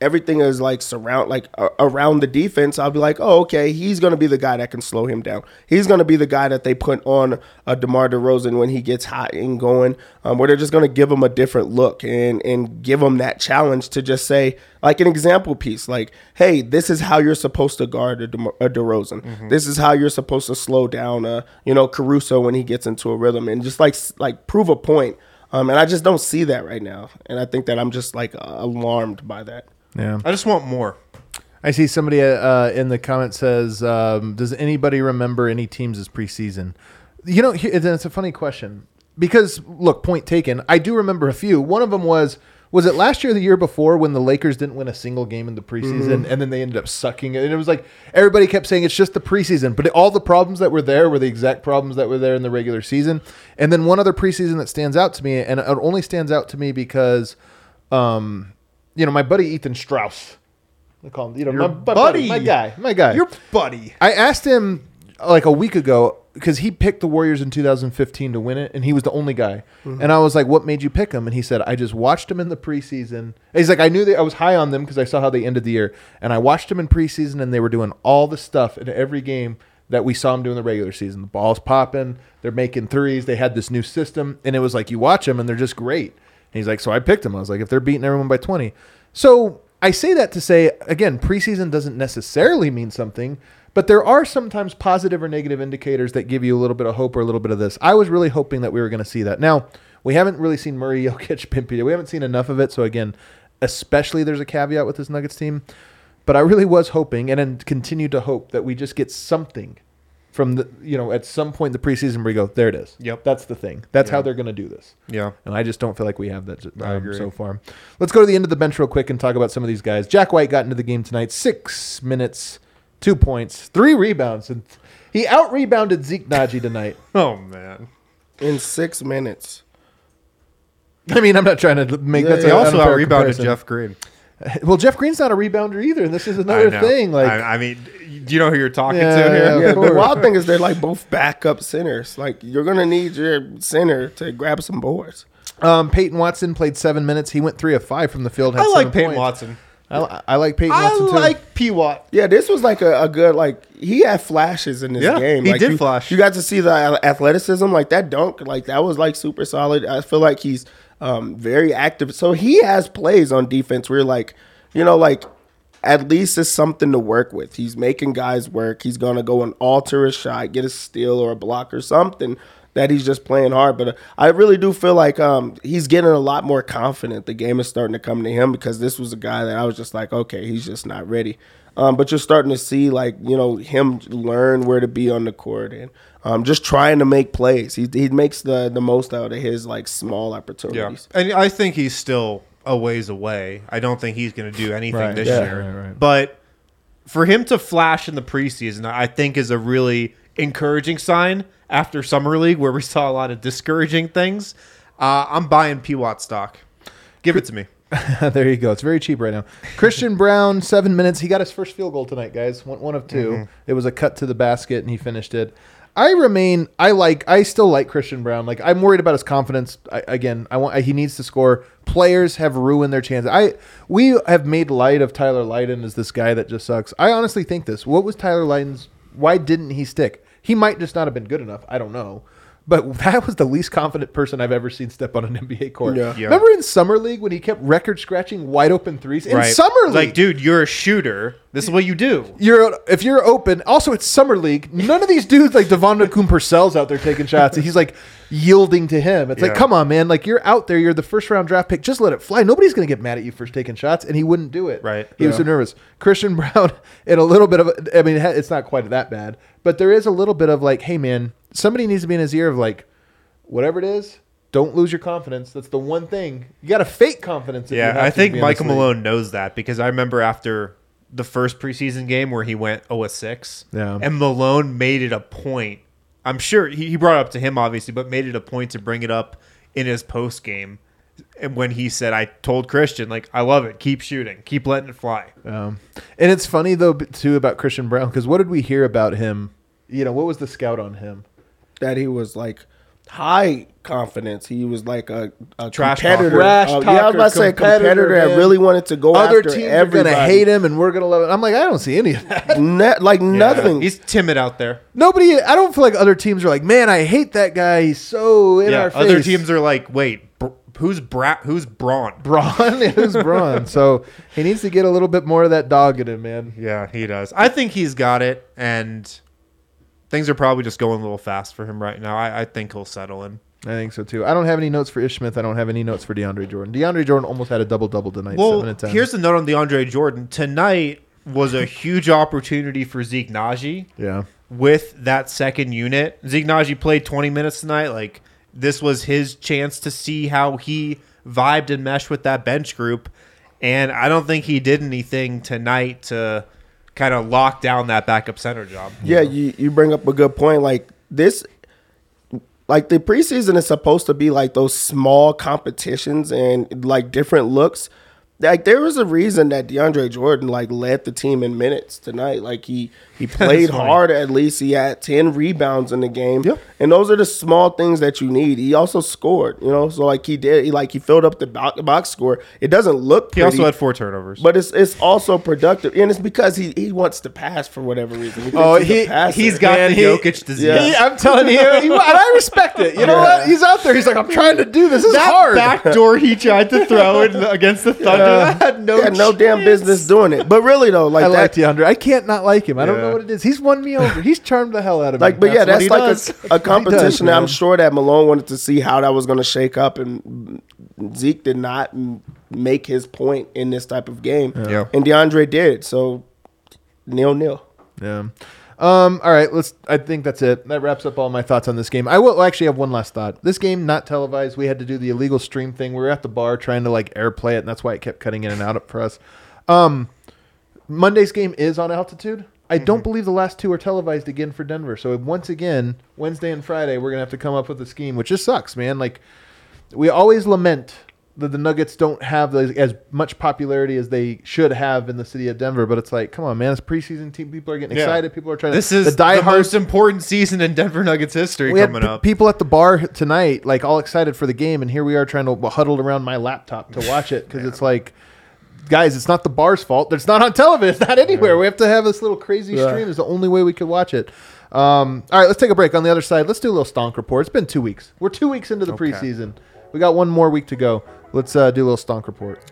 everything is like surround like uh, around the defense i'll be like oh okay he's going to be the guy that can slow him down. He's going to be the guy that they put on uh, demar DeRozan when he gets hot and going um, where they're just going to give him a different look and and give him that challenge to just say like an example piece like hey this is how you're supposed to guard a, DeMar- a DeRozan. This is how you're supposed to slow down uh you know caruso when he gets into a rhythm and just like like prove a point um, and I just don't see that right now, and I think that I'm just like alarmed by that.
Yeah.
I just want more.
I see somebody uh, in the comment says, um, "Does anybody remember any teams as preseason?" You know, it's a funny question. because look, point taken. I do remember a few. One of them was was it last year or the year before when the Lakers didn't win a single game in the preseason and then they ended up sucking it. And it was like everybody kept saying it's just the preseason, but all the problems that were there were the exact problems that were there in the regular season. And then one other preseason that stands out to me, and it only stands out to me because, um, you know, my buddy Ethan Strauss. I call him, you know,
Your
my, buddy,
buddy.
my guy, my guy.
Your buddy.
I asked him like a week ago because he picked the Warriors in 2015 to win it, and he was the only guy. Mm-hmm. And I was like, "What made you pick him?" And he said, "I just watched him in the preseason." He's like, "I knew that I was high on them because I saw how they ended the year, and I watched them in preseason, and they were doing all the stuff in every game." That we saw them do in the regular season. The ball's popping, they're making threes. They had this new system, and it was like you watch them, and they're just great. He's like, so I picked them. I was like, if they're beating everyone by 20. So I say that to say, again, preseason doesn't necessarily mean something, but there are sometimes positive or negative indicators that give you a little bit of hope or a little bit of this. I was really hoping that we were going to see that. Now, we haven't really seen Murray Jokic Pimpy. We haven't seen enough of it. So, again, especially there's a caveat with this Nuggets team. But I really was hoping and then continue to hope that we just get something from the, you know, at some point in the preseason where we go, there it is.
Yep.
That's the thing. That's how they're going to do this.
Yeah.
And I just don't feel like we have that um, so far. Let's go to the end of the bench real quick and talk about some of these guys. Jack White got into the game tonight, six minutes, two points, three rebounds, and he out rebounded Zeke Nnaji tonight.
Oh man.
in six minutes.
I mean, I'm not trying to make
Yeah,
that's
He
an
also
unfair
out rebounded. Jeff Green.
Well, Jeff Green's not a rebounder either, and this is another
know.
thing. Like,
I, I mean, do you know who you're talking
Yeah,
to here?
yeah.
Yeah, the wild thing is they're like both backup centers. Like you're gonna need your center to grab some boards.
um, Peyton Watson played seven minutes. He went three of five from the field. had
I like
seven
Peyton
points.
Watson.
I, I like Peyton
I
Watson too.
like P Watt.
Yeah, this was like a, a good like he had flashes in this
Yeah,
game.
he
like,
did
you,
flash.
You got to see the athleticism, like that dunk, like that was like super solid. I feel like he's um, very active. So he has plays on defense where like, you know, like at least it's something to work with. He's making guys work. He's gonna go and alter a shot, get a steal or a block or something that he's just playing hard. But uh, I really do feel like um, he's getting a lot more confident. The game is starting to come to him because this was a guy that I was just like, okay, he's just not ready. Um, but you're starting to see like you know him learn where to be on the court and um, just trying to make plays. He he makes the the most out of his like small
Yeah,
opportunities.
and I think he's still a ways away. I don't think he's going to do anything
Right.
this
Yeah,
year.
right, right.
But for him to flash in the preseason, I think is a really encouraging sign after summer league where we saw a lot of discouraging things. Uh, I'm buying P Watt stock. Give it to me.
there you go. It's very cheap right now. Christian Braun, seven minutes. He got his first field goal tonight, guys. One, one of 2
Mm-hmm.
It was a cut to the basket, and he finished it. I remain. I like. I still like Christian Braun. Like I'm worried about his confidence. I, again, I want. He needs to score. Players have ruined their chances. I we have made light of Tyler Lydon as this guy that just sucks. I honestly think this. What was Tyler Lydon's? Why didn't he stick? He might just not have been good enough. I don't know. But that was the least confident person I've ever seen step on an NBA court.
Yeah.
Yeah.
Remember in summer league when he kept record scratching wide open threes in
right.
summer league?
Like, dude, you're a shooter. This is what you do.
you're if you're open. Also, it's summer league. None of these dudes like Devon Purcell's out there taking shots, and he's like yielding to him. It's like, come on, man! Like you're out there. You're the first round draft pick. Just let it fly. Nobody's gonna get mad at you for taking shots, and he wouldn't do it.
Right.
He was so nervous. Christian Braun, in a little bit of. I mean, it's not quite that bad, but there is a little bit of like, hey, man, somebody needs to be in his ear of like, whatever it is. Don't lose your confidence. That's the one thing. You got to fake confidence. If you
Yeah, I think Michael. Malone knows that because I remember after the first preseason game where he went 0 6.
Yeah.
And Malone made it a point. I'm sure he, he brought it up to him, obviously, but made it a point to bring it up in his post game. And when he said, I told Christian, like, I love it. Keep shooting. Keep letting it fly.
Um, and it's funny though too about Christian Braun because what did we hear about him? You know, what was the scout on him?
That he was like high confidence. He was like a, a
Trash
competitor.
Trash
Uh, yeah, I was
talker,
about to say a
competitor,
competitor that really wanted to go
Other
after
teams
everybody.
are gonna hate him, and we're gonna love it. I'm like, I don't see any of that.
Ne- like nothing.
He's timid out there.
Nobody. I don't feel like other teams are like, man, I hate that guy. He's so in
yeah.
our face.
Other teams are like, wait, br- who's Bra- who's Braun?
Braun. Who's Braun? So he needs to get a little bit more of that dog in him, man.
Yeah, he does. I think he's got it, and things are probably just going a little fast for him right now. I, I think he'll settle in.
I think so too. I don't have any notes for Ish Smith. I don't have any notes for DeAndre Jordan. DeAndre Jordan almost had a double double tonight.
Well,
seven and ten.
here's the note on DeAndre Jordan. Tonight was a huge opportunity for Zeke Nnaji
yeah.
with that second unit. Zeke Nnaji played 20 minutes tonight. Like this was his chance to see how he vibed and meshed with that bench group. And I don't think he did anything tonight to kind of lock down that backup center job.
Yeah, you, you bring up a good point. Like this, like the preseason is supposed to be like those small competitions and like different looks. Like there was a reason that DeAndre Jordan like led the team in minutes tonight. Like he he played hard. At least he had ten rebounds in the game.
Yep.
And those are the small things that you need. He also scored. You know, so like he did. He like he filled up the bo- box score. It doesn't look.
He also had four turnovers.
but it's it's also productive, and it's because he, he wants to pass for whatever reason. He
Oh,
he's
he
he's got
Man,
the
he-
Jokic disease.
Yeah.
He- I'm telling you, he, and I respect it. You know
Yeah.
what? He's out there. He's like, I'm trying to do this. This is
That
hard.
backdoor he tried to throw in against the Thunder that had no,
He had no damn business doing it. But really though, like
I
that,
like DeAndre. I can't not like him. I don't know what it is. He's won me over. He's charmed the hell out of me.
like, but yeah, that's like a, a
That's what he
competition
does,
I'm sure that Malone wanted to see how that was going to shake up, and Zeke did not make his point in this type of game,
Yeah.
and DeAndre did. So nil nil.
Yeah. Um, all right, let's. I think that's it. That wraps up all my thoughts on this game. I will actually have one last thought. This game not televised. We had to do the illegal stream thing. We were at the bar trying to like airplay it, and that's why it kept cutting in and out for us. Um, Monday's game is on altitude. I don't believe the last two are televised again for Denver. So once again, Wednesday and Friday, we're gonna have to come up with a scheme, which just sucks, man. Like we always lament that the Nuggets don't have the, as much popularity as they should have in the city of Denver. But it's like, come on, man, it's preseason team. People are getting
Yeah.
excited. People are trying.
To this
to,
is
the
the, most important season in Denver Nuggets history
we
coming
p-
up.
people at the bar tonight, like all excited for the game, and here we are trying to huddle around my laptop to watch it because it's like, guys, it's not the bar's fault. It's not on television. It's not anywhere. We have to have this little crazy
Yeah.
stream. Is the only way we could watch it. Um, all right, let's take a break. On the other side, let's do a little stonk report. It's been two weeks. We're two weeks into the preseason. We got one more week to go. Let's uh, do a little stonk report.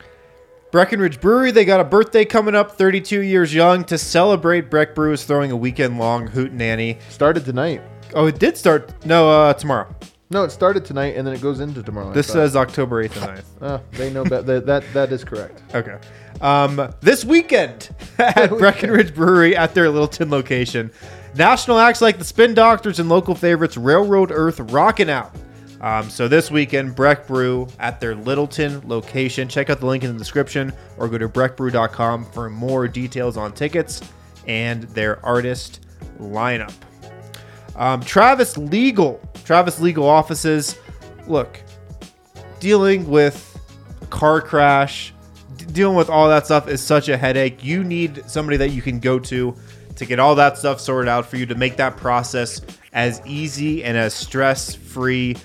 Breckenridge Brewery, they got a birthday coming up, 32 years young. To celebrate, Breck Brew is throwing a weekend long hoot nanny.
Started tonight.
Oh, it did start. No, uh, tomorrow.
No, it started tonight and then it goes into tomorrow.
This says October 8th and 9th.
Oh, they know that, that that is correct.
Okay. Um, this weekend at Breckenridge Brewery at their Littleton location, national acts like the Spin Doctors and local favorites Railroad Earth rocking out. Um, so this weekend, Breck Brew at their Littleton location. Check out the link in the description or go to breckbrew.com for more details on tickets and their artist lineup. Um, Travis Legal, Travis Legal offices. Look, dealing with car crash, d- dealing with all that stuff is such a headache. You need somebody that you can go to to get all that stuff sorted out for you to make that process as easy and as stress free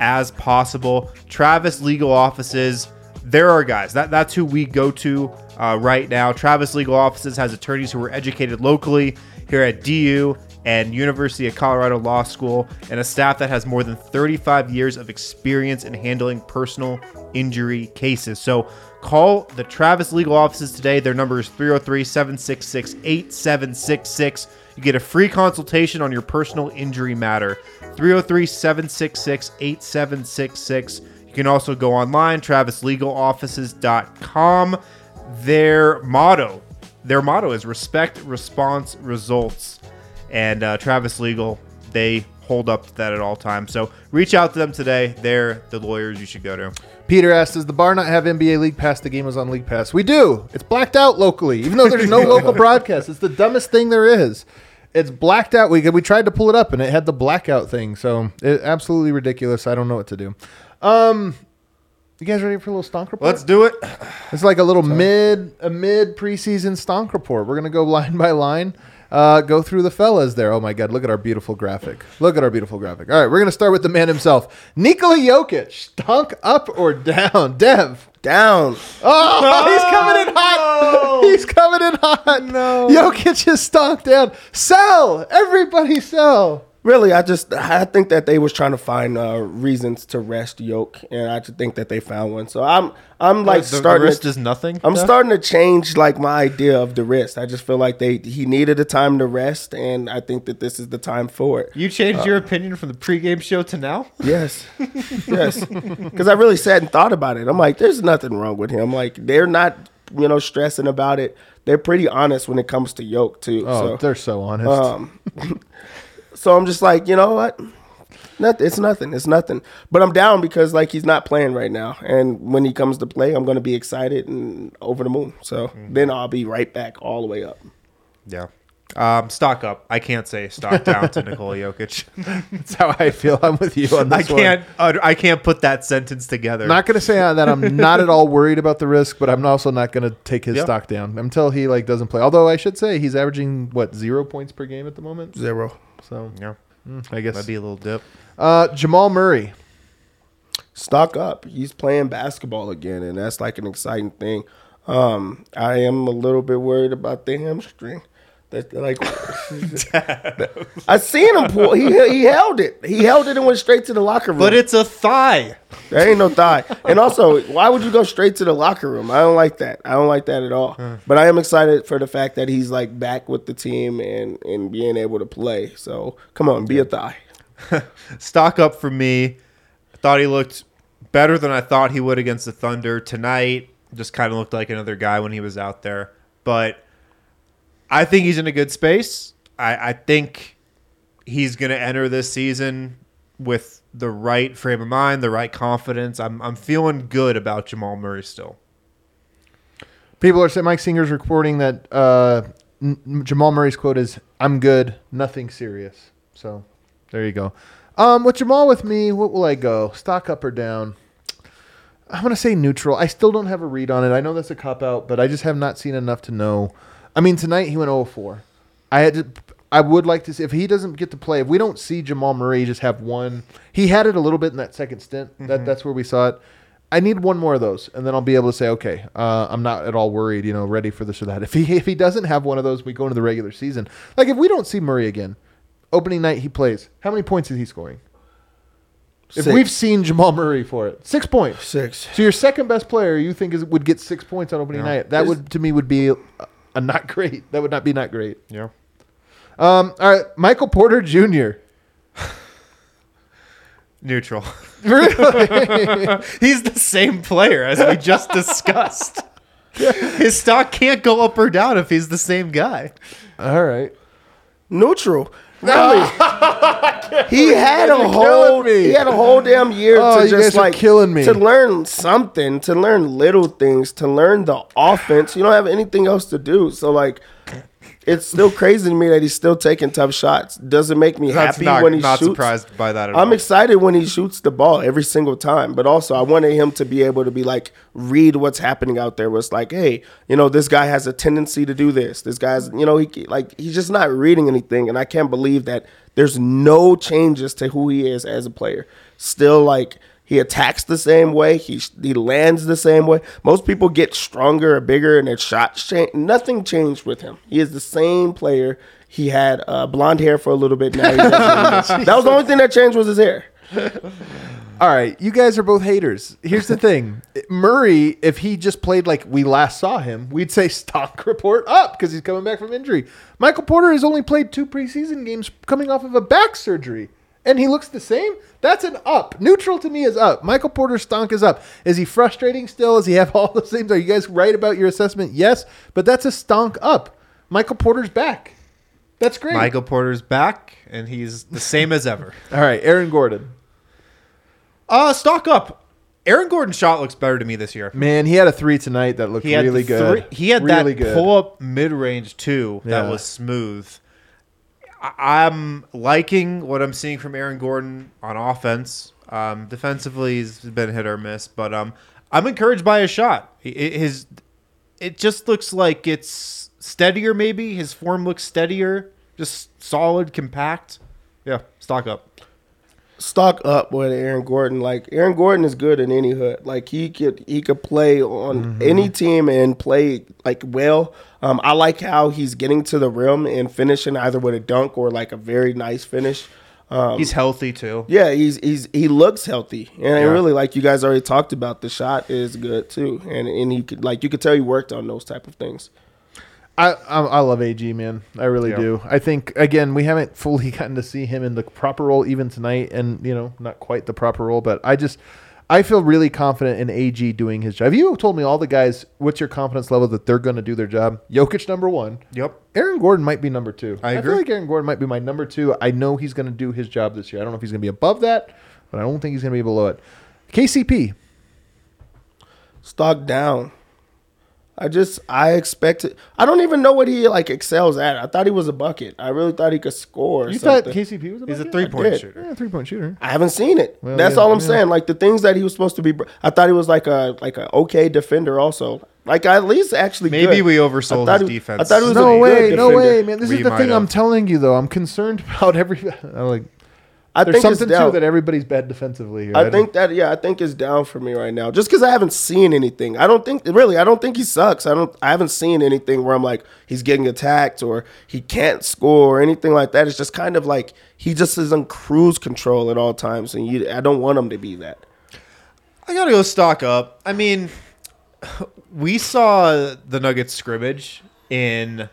as possible. Travis Legal Offices, there are guys. That that's who we go to uh, right now. Travis Legal Offices has attorneys who are educated locally here at DU and University of Colorado Law School, and a staff that has more than 35 years of experience in handling personal injury cases. So call the Travis Legal Offices today. Their number is 303 766 8766. You get a free consultation on your personal injury matter. 303 766 8766. You can also go online, travislegaloffices.com. Their motto, their motto is respect, response, results. And uh, Travis Legal, they hold up to that at all times. So reach out to them today. They're the lawyers you should go to.
Peter asks, "Does the bar not have NBA League Pass? The game was on League Pass. We do. It's blacked out locally, even though there's no local broadcast. It's the dumbest thing there is. It's blacked out. We we tried to pull it up and it had the blackout thing. So it, absolutely ridiculous. I don't know what to do. Um, you guys ready for a little stonk report?
Let's do it.
It's like a little mid a mid preseason stonk report. We're gonna go line by line. Uh, go through the fellas there. Oh my god, look at our beautiful graphic. Look at our beautiful graphic. All right, we're gonna start with the man himself, Nikola Jokic. Stunk up or down? Dev.
Down.
Oh, he's coming in hot. He's coming in hot. No. Jokic is stonk down. Sell. Everybody sell.
Really, I just I think that they was trying to find uh, reasons to rest Yoke, and I just think that they found one. So I'm I'm like
the, the
starting.
wrist
to,
is nothing.
I'm
No?
starting to change like my idea of the wrist. I just feel like they he needed a time to rest, and I think that this is the time for it.
You changed your opinion from the pregame show to now?
Yes, yes, because I really sat and thought about it. I'm like, there's nothing wrong with him. Like they're not you know stressing about it. They're pretty honest when it comes to Yoke too.
Oh,
so.
they're so honest.
Um, so I'm just like, you know what? Nothing. It's nothing. It's nothing. But I'm down because like he's not playing right now, and when he comes to play, I'm gonna be excited and over the moon. So
Mm-hmm.
then I'll be right back all the way up.
Yeah. Um, stock up. I can't say stock down to Nikola Jokic.
That's how I feel. I'm with you on
I
this one.
can't. Uh, I can't put that sentence together.
Not going to say that I'm not at all worried about the risk, but I'm also not going to take his
Yeah.
stock down until he like doesn't play. Although I should say he's averaging what zero points per game at the moment.
Zero.
So
yeah,
mm, I guess
might be a little dip.
uh, Jamal Murray.
stock up. He's playing basketball again, and that's like an exciting thing. Um, I am a little bit worried about the hamstring. That like, I seen him pull. He he held it. He held it and went straight to the locker room.
But it's a thigh.
there ain't no thigh. And also, why would you go straight to the locker room? I don't like that. I don't like that at all. But I am excited for the fact that he's like back with the team and and being able to play. So come on, be a thigh.
Stock up for me. I thought he looked better than I thought he would against the Thunder tonight. Just kind of looked like another guy when he was out there. But I think he's in a good space. I, I think he's going to enter this season with the right frame of mind, the right confidence. I'm, I'm feeling good about Jamal Murray still.
People are saying Mike Singer's reporting that uh, N- Jamal Murray's quote is "I'm good, nothing serious." So there you go. Um, with Jamal with me, what will I go? Stock up or down? I'm gonna say neutral. I still don't have a read on it. I know that's a cop out, but I just have not seen enough to know. I mean, tonight he went 0-4. I had to. I would like to see if he doesn't get to play. If we don't see Jamal Murray just have one, he had it a little bit in that second stint. That that's where we saw it. I need one more of those, and then I'll be able to say, okay, uh, I'm not at all worried. You know, ready for this or that. If he if he doesn't have one of those, we go into the regular season. Like if we don't see Murray again, opening night he plays. How many points is he scoring? If
Six.
we've seen Jamal Murray for it, six points.
Six.
So your second best player, you think is would get six points on opening night? That
Is-
would to me would be a, a not great. That would not be not great.
Yeah.
Um, all right, Michael Porter Jr.
Neutral.
Really?
He's the same player as we just discussed. His stock can't go up or down if he's the same guy.
all right.
Neutral. Really? he had a whole
me.
he had a whole damn year
Oh,
to just like
killing me.
to learn something, to learn little things, to learn the offense. You don't have anything else to do. So like it's still crazy to me that he's still taking tough shots. Doesn't make me
That's
happy
not,
when he
not
shoots.
surprised by that at
I'm
all.
excited when he shoots the ball every single time, but also I wanted him to be able to be like read what's happening out there. Was like, hey, you know, this guy has a tendency to do this. This guy's, you know, he like he's just not reading anything, and I can't believe that there's no changes to who he is as a player. Still, like he attacks the same way. He he lands the same way. Most people get stronger or bigger, and their shots change. Nothing changed with him. He is the same player. He had uh, blonde hair for a little bit. Now that was the only thing that changed was his hair.
All right, you guys are both haters. Here's the thing: Murray, if he just played like we last saw him, we'd say stock report up because he's coming back from injury. Michael Porter has only played two preseason games, coming off of a back surgery, and he looks the same. That's an up. Neutral to me is up. Michael Porter's stonk is up. Is he frustrating still? Does he have all those things? Are you guys right about your assessment? Yes, but that's a stonk up. Michael Porter's back. That's great.
Michael Porter's back, and he's the same as ever.
All right, Aaron Gordon.
Uh, stock up. Aaron Gordon's shot looks better to me this year.
Man, he had a three tonight that looked really good.
three- he had
really
that
good.
pull up mid range too. That
Yeah.
was smooth. I'm liking what I'm seeing from Aaron Gordon on offense. Um, defensively, he's been hit or miss, but um, I'm encouraged by his shot. His it just looks like it's steadier. Maybe his form looks steadier, just solid, compact. Yeah, stock up.
Stock up with Aaron Gordon. Like Aaron Gordon is good in any hood. Like he could he could play on any team and play like well. Um, I like how he's getting to the rim and finishing either with a dunk or like a very nice finish. Um,
He's healthy too.
yeah, he's he's he looks healthy, and I really like you guys already talked about. The shot is good too, and and he could like you could tell he worked on those type of things.
I, I I love AG man. I really
Yeah.
do. I think again we haven't fully gotten to see him in the proper role even tonight, and you know not quite the proper role, but I just I feel really confident in AG doing his job. Have you told me all the guys what's your confidence level that they're going to do their job? Jokic number one.
Yep.
Aaron Gordon might be number two.
I
feel
agree.
like Aaron Gordon might be my number two. I know he's going to do his job this year. I don't know if he's going to be above that, but I don't think he's going to be below it. KCP.
stock down. I just I expected. I don't even know what he like excels at. I thought he was a bucket. I really thought he could score. or
You thought. KCP was a bucket?
He's a three point shooter.
Yeah, three point shooter.
I haven't seen it.
Well,
That's
yeah,
all I'm
yeah.
saying. Like the things that he was supposed to be. I thought he was like a like a okay defender. Also, like at least actually.
Maybe
good.
we oversold
thought
his
he-
defense.
I thought he was
No
a
way,
good
no way, man. This
We
is the
might
thing I'm telling you, though. I'm concerned about every. I'm like,
I
there's
think it's
something
down.
too that everybody's bad defensively here.
I
don't-
think that yeah, I think it's down for me right now. Just because I haven't seen anything. I don't think really. I don't think he sucks. I don't. I haven't seen anything where I'm like he's getting attacked or he can't score or anything like that. It's just kind of like he just is on cruise control at all times, and you. I don't want him to be that.
I gotta go stock up. I mean, we saw the Nuggets scrimmage in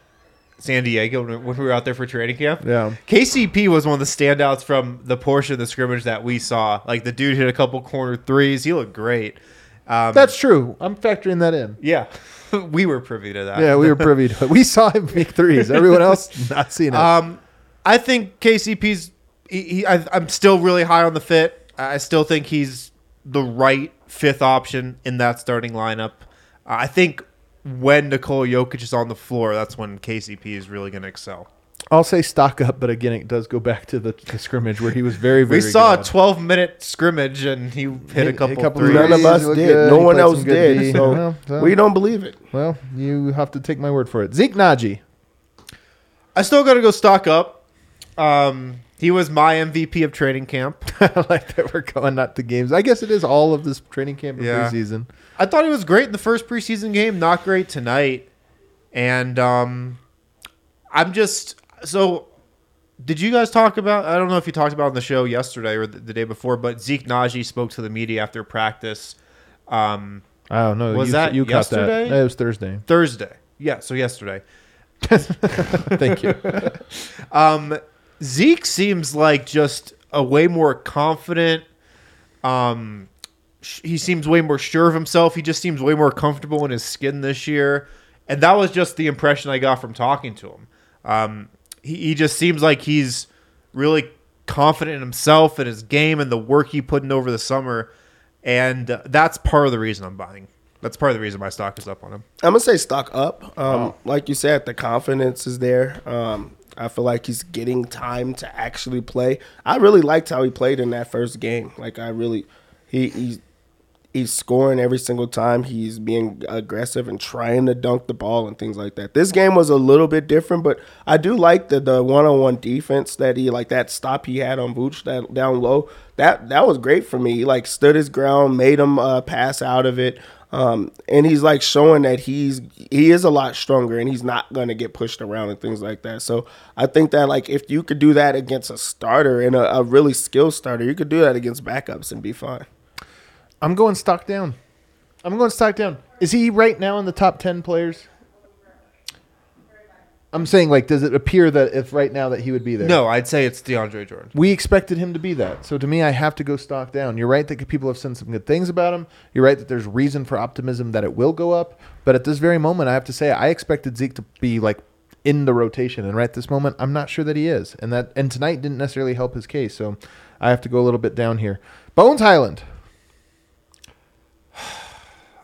San Diego when we were out there for training camp.
Yeah.
KCP was one of the standouts from the portion of the scrimmage that we saw. Like the dude hit a couple corner threes. He looked great. Um,
That's true. I'm factoring that in.
yeah, we were privy to that.
Yeah, we were privy to it. We saw him make threes. Everyone else not seeing it.
Um, I think KCP's. He, he, I, I'm still really high on the fit. I still think he's the right fifth option in that starting lineup. Uh, I think when Nikola Jokic is on the floor, that's when KCP is really going to excel.
I'll say stock up, but again, it does go back to the, the scrimmage where he was very, very.
We saw a 12 minute scrimmage and he hit, a couple, couple threes.
None of us did.
good.
No
He
one else did.
D.
So,
Well, so-
we don't believe it.
Well, you have to take my word for it. Zeke Nnaji.
I still got to go stock up. Um, he was my MVP of training camp.
I like that we're going not to games. I guess it is all of this training camp and
Yeah.
preseason.
I thought he was great in the first preseason game, not great tonight. And um, I'm just so. Did you guys talk about? I don't know if you talked about on the show yesterday or the, the day before, but Zeke Nnaji spoke to the media after practice um,
I don't know.
Was
you,
that
you
yesterday?
that? It was Thursday.
Thursday. Yeah, so yesterday.
Thank you.
Um, Zeke seems like just a way more confident. Um, sh- he seems way more sure of himself. He just seems way more comfortable in his skin this year, and that was just the impression I got from talking to him. Um, he, he just seems like he's really confident in himself and his game and the work he put in over the summer, and uh, that's part of the reason I'm buying. That's part of the reason my stock is up on him.
I'm gonna say stock up. Um, Like you said, the confidence is there. Um, I feel like he's getting time to actually play. I really liked how he played in that first game. Like I really, he he's he's scoring every single time. He's being aggressive and trying to dunk the ball and things like that. This game was a little bit different, but I do like the the one on one defense that he like that stop he had on Vooch that down low. That that was great for me. He like stood his ground, made him uh, pass out of it. Um, and he's like showing that he's he is a lot stronger and he's not gonna get pushed around and things like that. So I think that like if you could do that against a starter and a, a really skilled starter, you could do that against backups and be fine.
I'm going stock down. I'm going stock down. Is he right now in the top ten players? I'm saying, like, does it appear that if right now that he would be there?
No, I'd say it's DeAndre Jordan.
We expected him to be that. So to me, I have to go stock down. You're right that people have said some good things about him. You're right that there's reason for optimism that it will go up. But at this very moment, I have to say I expected Zeke to be like in the rotation, and right at this moment, I'm not sure that he is. And that and tonight didn't necessarily help his case. So I have to go a little bit down here. Bones Hyland.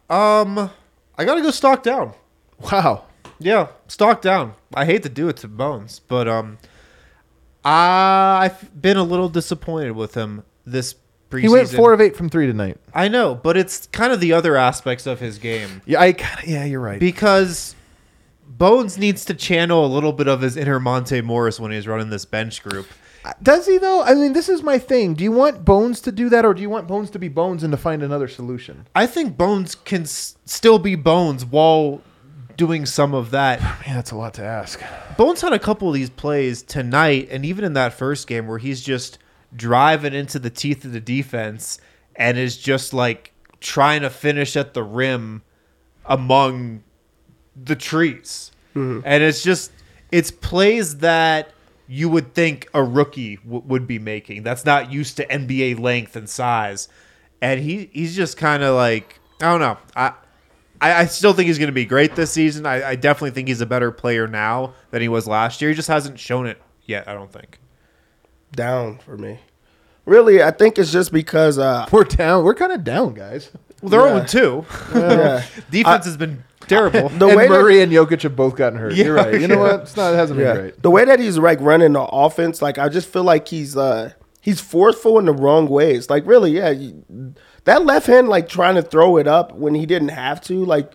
Um, I gotta go stock down.
Wow.
Yeah, stock down. I hate to do it to Bones, but um, I've been a little disappointed with him this preseason.
He went four of eight from three tonight.
I know, but it's kind of the other aspects of his game
Yeah, I kinda, yeah, you're right.
because Bones needs to channel a little bit of his inner Monte Morris when he's running this bench group.
Does he though? I mean, this is my thing. Do you want Bones to do that, or do you want Bones to be Bones and to find another solution?
I think Bones can s- still be Bones while doing some of that.
Man, that's a lot to ask.
Bones had a couple of these plays tonight, and even in that first game where he's just driving into the teeth of the defense and is just like trying to finish at the rim among the trees. Mm-hmm. And it's just, it's plays that you would think a rookie w- would be making that's not used to NBA length and size. and he he's just kind of like I don't know. I, I I still think he's going to be great this season. I, I definitely think he's a better player now than he was last year. He just hasn't shown it yet. I don't think.
Down for me. Really, I think it's just because uh,
We're down. We're kind of down, guys.
Well, they're
Yeah.
0 2.
yeah,
Defense has been terrible.
the
and
way that-
Murray and Jokic have both gotten hurt. You're right. You know
yeah.
what? It's not. It hasn't been great.
The way that he's like running the offense, like I just feel like he's uh he's forceful in the wrong ways. Like really, yeah, you- that left hand like trying to throw it up when he didn't have to, like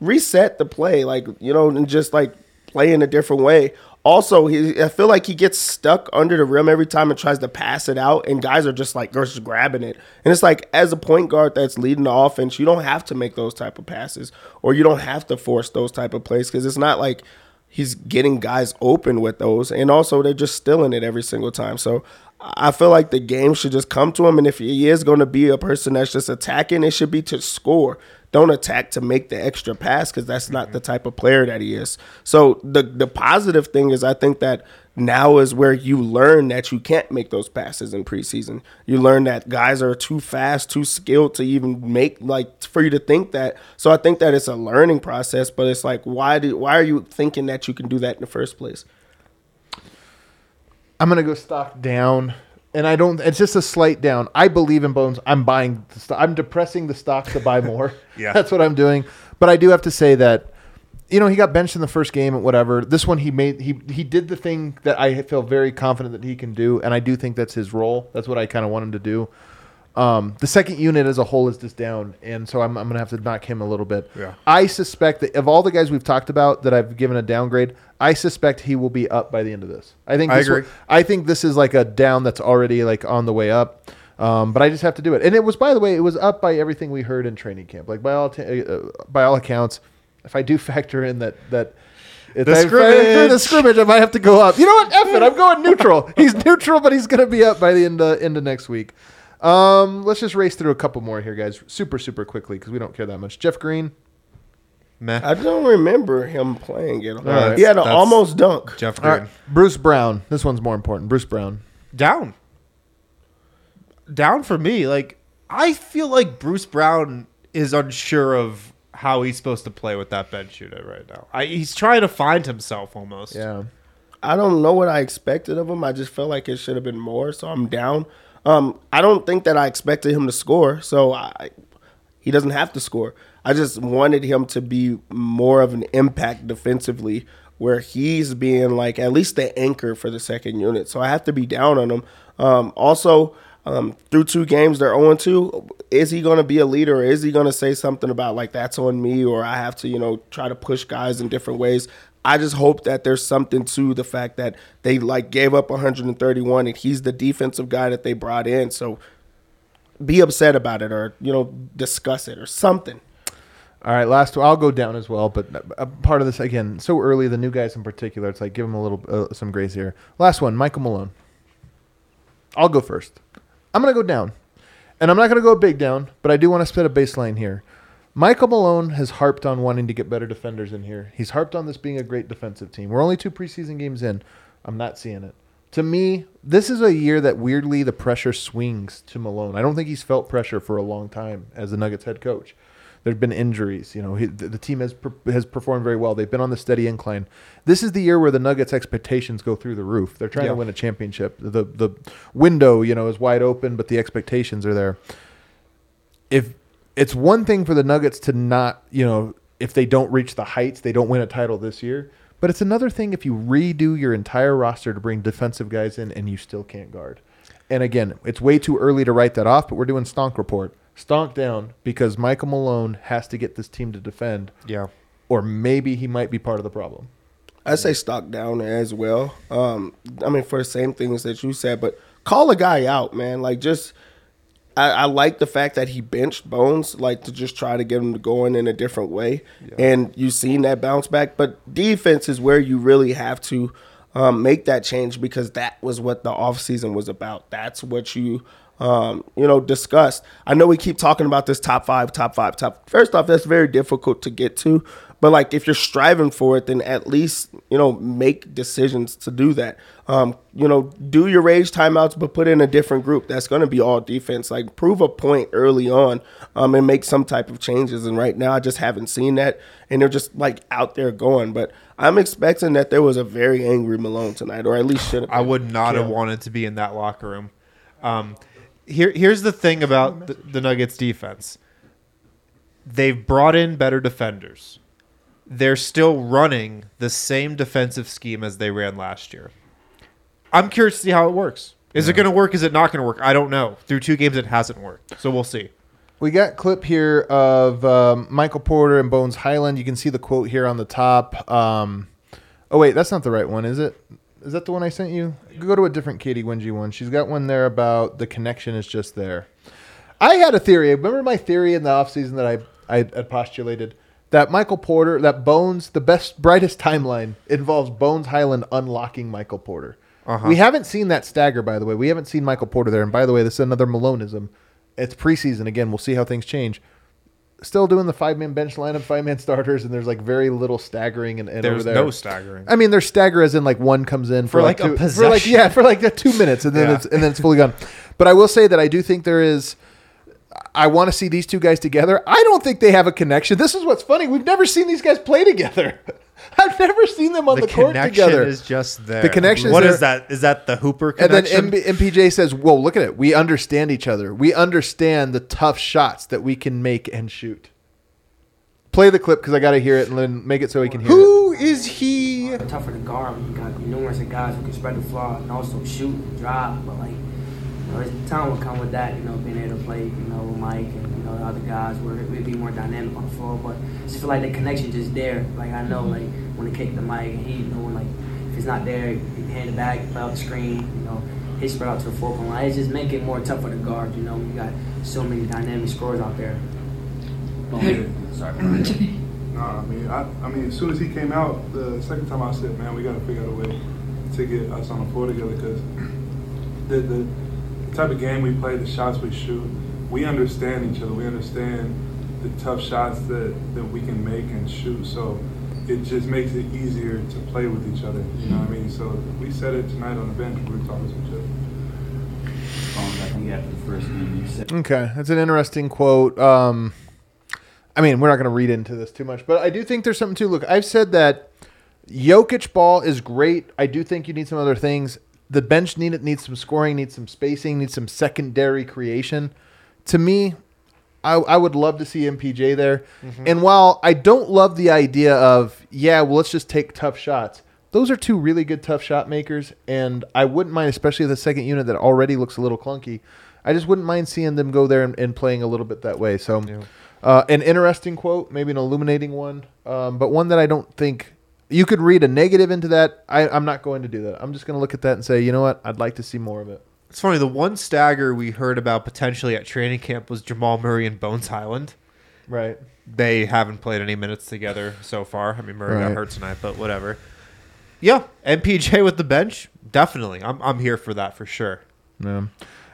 reset the play, like you know, and just like play in a different way. Also, he I feel like he gets stuck under the rim every time and tries to pass it out, and guys are just like just grabbing it. And it's like as a point guard that's leading the offense, you don't have to make those type of passes, or you don't have to force those type of plays because it's not like he's getting guys open with those, and also they're just stealing it every single time. So I feel like the game should just come to him, and if he is going to be a person that's just attacking, it should be to score. Don't attack to make the extra pass because that's not the type of player that he is. So the the positive thing is, I think that now is where you learn that you can't make those passes in preseason. You learn that guys are too fast, too skilled to even make like for you to think that. So I think that it's a learning process, but it's like why do why are you thinking that you can do that in the first place?
I'm gonna go stock down, and I don't. It's just a slight down. I believe in Bones. I'm buying. The stock. I'm depressing the stock to buy more.
Yeah.
that's what I'm doing. But I do have to say that, you know, he got benched in the first game and whatever. This one he made. He he did the thing that I feel very confident that he can do, and I do think that's his role. That's what I kind of want him to do. Um, the second unit as a whole is just down, and so I'm, I'm going to have to knock him a little bit.
Yeah.
I suspect that of all the guys we've talked about that I've given a downgrade, I suspect he will be up by the end of this. I think
I
this will-
agree.
I think this is like a down that's already like on the way up. Um, but I just have to do it, and it was by the way, it was up by everything we heard in training camp. Like by all t- uh, by all accounts, if I do factor in that that. If
The
I- if I-
scrimmage.
the scrimmage, I might have to go up. You know what? F it. I'm going neutral. He's neutral, but he's going to be up by the end of, end of next week. Um, let's just race through a couple more here, guys. Super, super quickly because we don't care that much. Jeff Green.
Meh.
I don't remember him playing it.
right.
He had an
That's-
almost dunk.
Jeff
All
Green.
right. Bruce Brown. This one's more important. Bruce Brown.
down. Down for me. Like I feel like Bruce Brown is unsure of how he's supposed to play with that bench unit right now. I, he's trying to find himself almost.
Yeah.
I don't know what I expected of him. I just felt like it should have been more, so I'm down. Um, I don't think that I expected him to score, so I, he doesn't have to score. I just wanted him to be more of an impact defensively, where he's being like at least the anchor for the second unit. So I have to be down on him. Um, also, um, through two games, they're 0 2. Is he going to be a leader or is he going to say something about like that's on me or I have to, you know, try to push guys in different ways? I just hope that there's something to the fact that they like gave up 131 and he's the defensive guy that they brought in. So be upset about it or, you know, discuss it or something.
All right, last one. I'll go down as well, but a part of this again, so early, the new guys in particular, it's like give them a little uh, some grace here. Last one, Michael Malone. I'll go first. I'm gonna go down, and I'm not gonna go big down, but I do want to set a baseline here. Michael Malone has harped on wanting to get better defenders in here. He's harped on this being a great defensive team. We're only two preseason games in. I'm not seeing it. To me, this is a year that weirdly the pressure swings to Malone. I don't think he's felt pressure for a long time as the Nuggets head coach. There've been injuries. You know, he, the, the team has per, has performed very well. They've been on the steady incline. This is the year where the Nuggets' expectations go through the roof. They're trying
Yeah.
to win a championship. The the window, you know, is wide open, but the expectations are there. If it's one thing for the Nuggets to not, you know, if they don't reach the heights, they don't win a title this year. But it's another thing if you redo your entire roster to bring defensive guys in and you still can't guard. And again, it's way too early to write that off, but we're doing stonk report. Stonk down because Michael Malone has to get this team to defend,
Yeah.
or maybe he might be part of the problem.
I say stock down as well. Um, I mean, for the same things that you said, but call a guy out, man. Like, just I, I like the fact that he benched Bones, like to just try to get him to go in in a different way, and you've seen that bounce back. But defense is where you really have to um, make that change because that was what the offseason was about. That's what you um, you know, discussed. I know we keep talking about this top five, top five, top. First off, that's very difficult to get to. But like, if you're striving for it, then at least you know make decisions to do that. Um, you know, do your rage timeouts, but put in a different group. That's going to be all defense. Like, prove a point early on, um, and make some type of changes. And right now, I just haven't seen that, and they're just like out there going. But I'm expecting that there was a very angry Malone tonight, or at least should. Have.
I would not have wanted to be in that locker room. Um, here, here's the thing about the, the Nuggets defense. They've brought in better defenders. They're still running the same defensive scheme as they ran last year. I'm curious to see how it works. Is it going to work? Is it not going to work? I don't know. Through two games, it hasn't worked. So we'll see.
We got clip here of um, Michael Porter and Bones Hyland. You can see the quote here on the top. Um, oh wait, that's not the right one, is it? Is that the one I sent you? Go to a different Katy Winge one. She's got one there about the connection is just there. I had a theory. Remember my theory in the offseason that I, I had postulated? That Michael Porter, that Bones, the best, brightest timeline involves Bones Hyland unlocking Michael Porter. Uh-huh. We haven't seen that stagger, by the way. We haven't seen Michael Porter there. And by the way, this is another Maloneism. It's preseason again. We'll see how things change. Still doing the five man bench lineup, five man starters, and there's like very little staggering and, and
There's
over there.
no staggering.
I mean, there's stagger as in like one comes in for,
For, like, a
two, for like yeah for like two minutes and then
Yeah.
it's and then it's fully gone. But I will say that I do think there is. I want to see these two guys together. I don't think they have a connection. This is what's funny. We've never seen these guys play together. I've never seen them on the, court
connection
together.
is just there.
The connection is
What
there.
is that? Is that the Hooper connection?
and then? M- MPJ says, "Whoa, look at it. We understand each other. We understand the tough shots that we can make and shoot." Play the clip because I got to hear it and then make it so he can hear it.
Who is he?
tougher to guard. You got numerous of guys who can spread the floor and also shoot and drive. But like, you know, there's time will come with that. You know, being able to play, you know, with Mike and you know the other guys where we'd be more dynamic on the floor. But I just feel like the connection just there. Like I know, like when they kick the mic, and he knowing like if it's not there, he hand it back, play out the screen. You know, he spread out to the four point line. It's just making it more tougher to guard. You know, you got so many dynamic scorers out there. Sorry.
Nah, I mean, I, I mean, as soon as he came out, the second time I said, man, we got to figure out a way to get us on the floor together because the, the type of game we play, the shots we shoot, we understand each other. We understand the tough shots that, that we can make and shoot. So it just makes it easier to play with each other. You know what I mean? So we said it tonight on the bench. We were talking to each other.
I think after the first game, you said
Okay, that's an interesting quote. Um, I mean, we're not going to read into this too much, but I do think there's something to look. I've said that Jokic ball is great. I do think you need some other things. The bench need it needs some scoring, needs some spacing, needs some secondary creation. To me, I, I would love to see MPJ there. And while I don't love the idea of yeah, well, let's just take tough shots. Those are two really good tough shot makers, and I wouldn't mind, especially the second unit that already looks a little clunky. I just wouldn't mind seeing them go there and, and playing a little bit that way. So, uh, an interesting quote, maybe an illuminating one, um, but one that I don't think you could read a negative into that. I, I'm not going to do that. I'm just going to look at that and say, you know what? I'd like to see more of it.
It's funny. The one stagger we heard about potentially at training camp was Jamal Murray and Bones Hyland.
Right.
They haven't played any minutes together so far. I mean, Murray
Right.
got hurt tonight, but whatever. Yeah, MPJ with the bench, definitely. I'm I'm here for that for sure.
Yeah.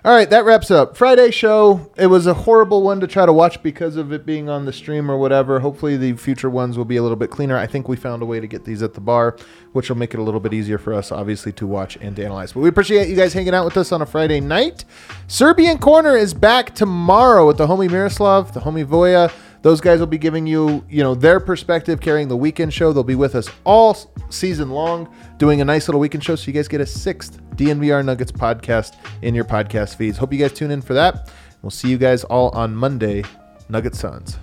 All right, that wraps up Friday show. It was a horrible one to try to watch because of it being on the stream or whatever. Hopefully, the future ones will be a little bit cleaner. I think we found a way to get these at the bar, which will make it a little bit easier for us, obviously, to watch and to analyze. But we appreciate you guys hanging out with us on a Friday night. Serbian Corner is back tomorrow with the homie Miroslav, the homie Voya. Those guys will be giving you, you know, their perspective, carrying the weekend show. They'll be with us all season long, doing a nice little weekend show. So you guys get a sixth DNVR Nuggets podcast in your podcast feeds. Hope you guys tune in for that. We'll see you guys all on Monday. Nugget Suns.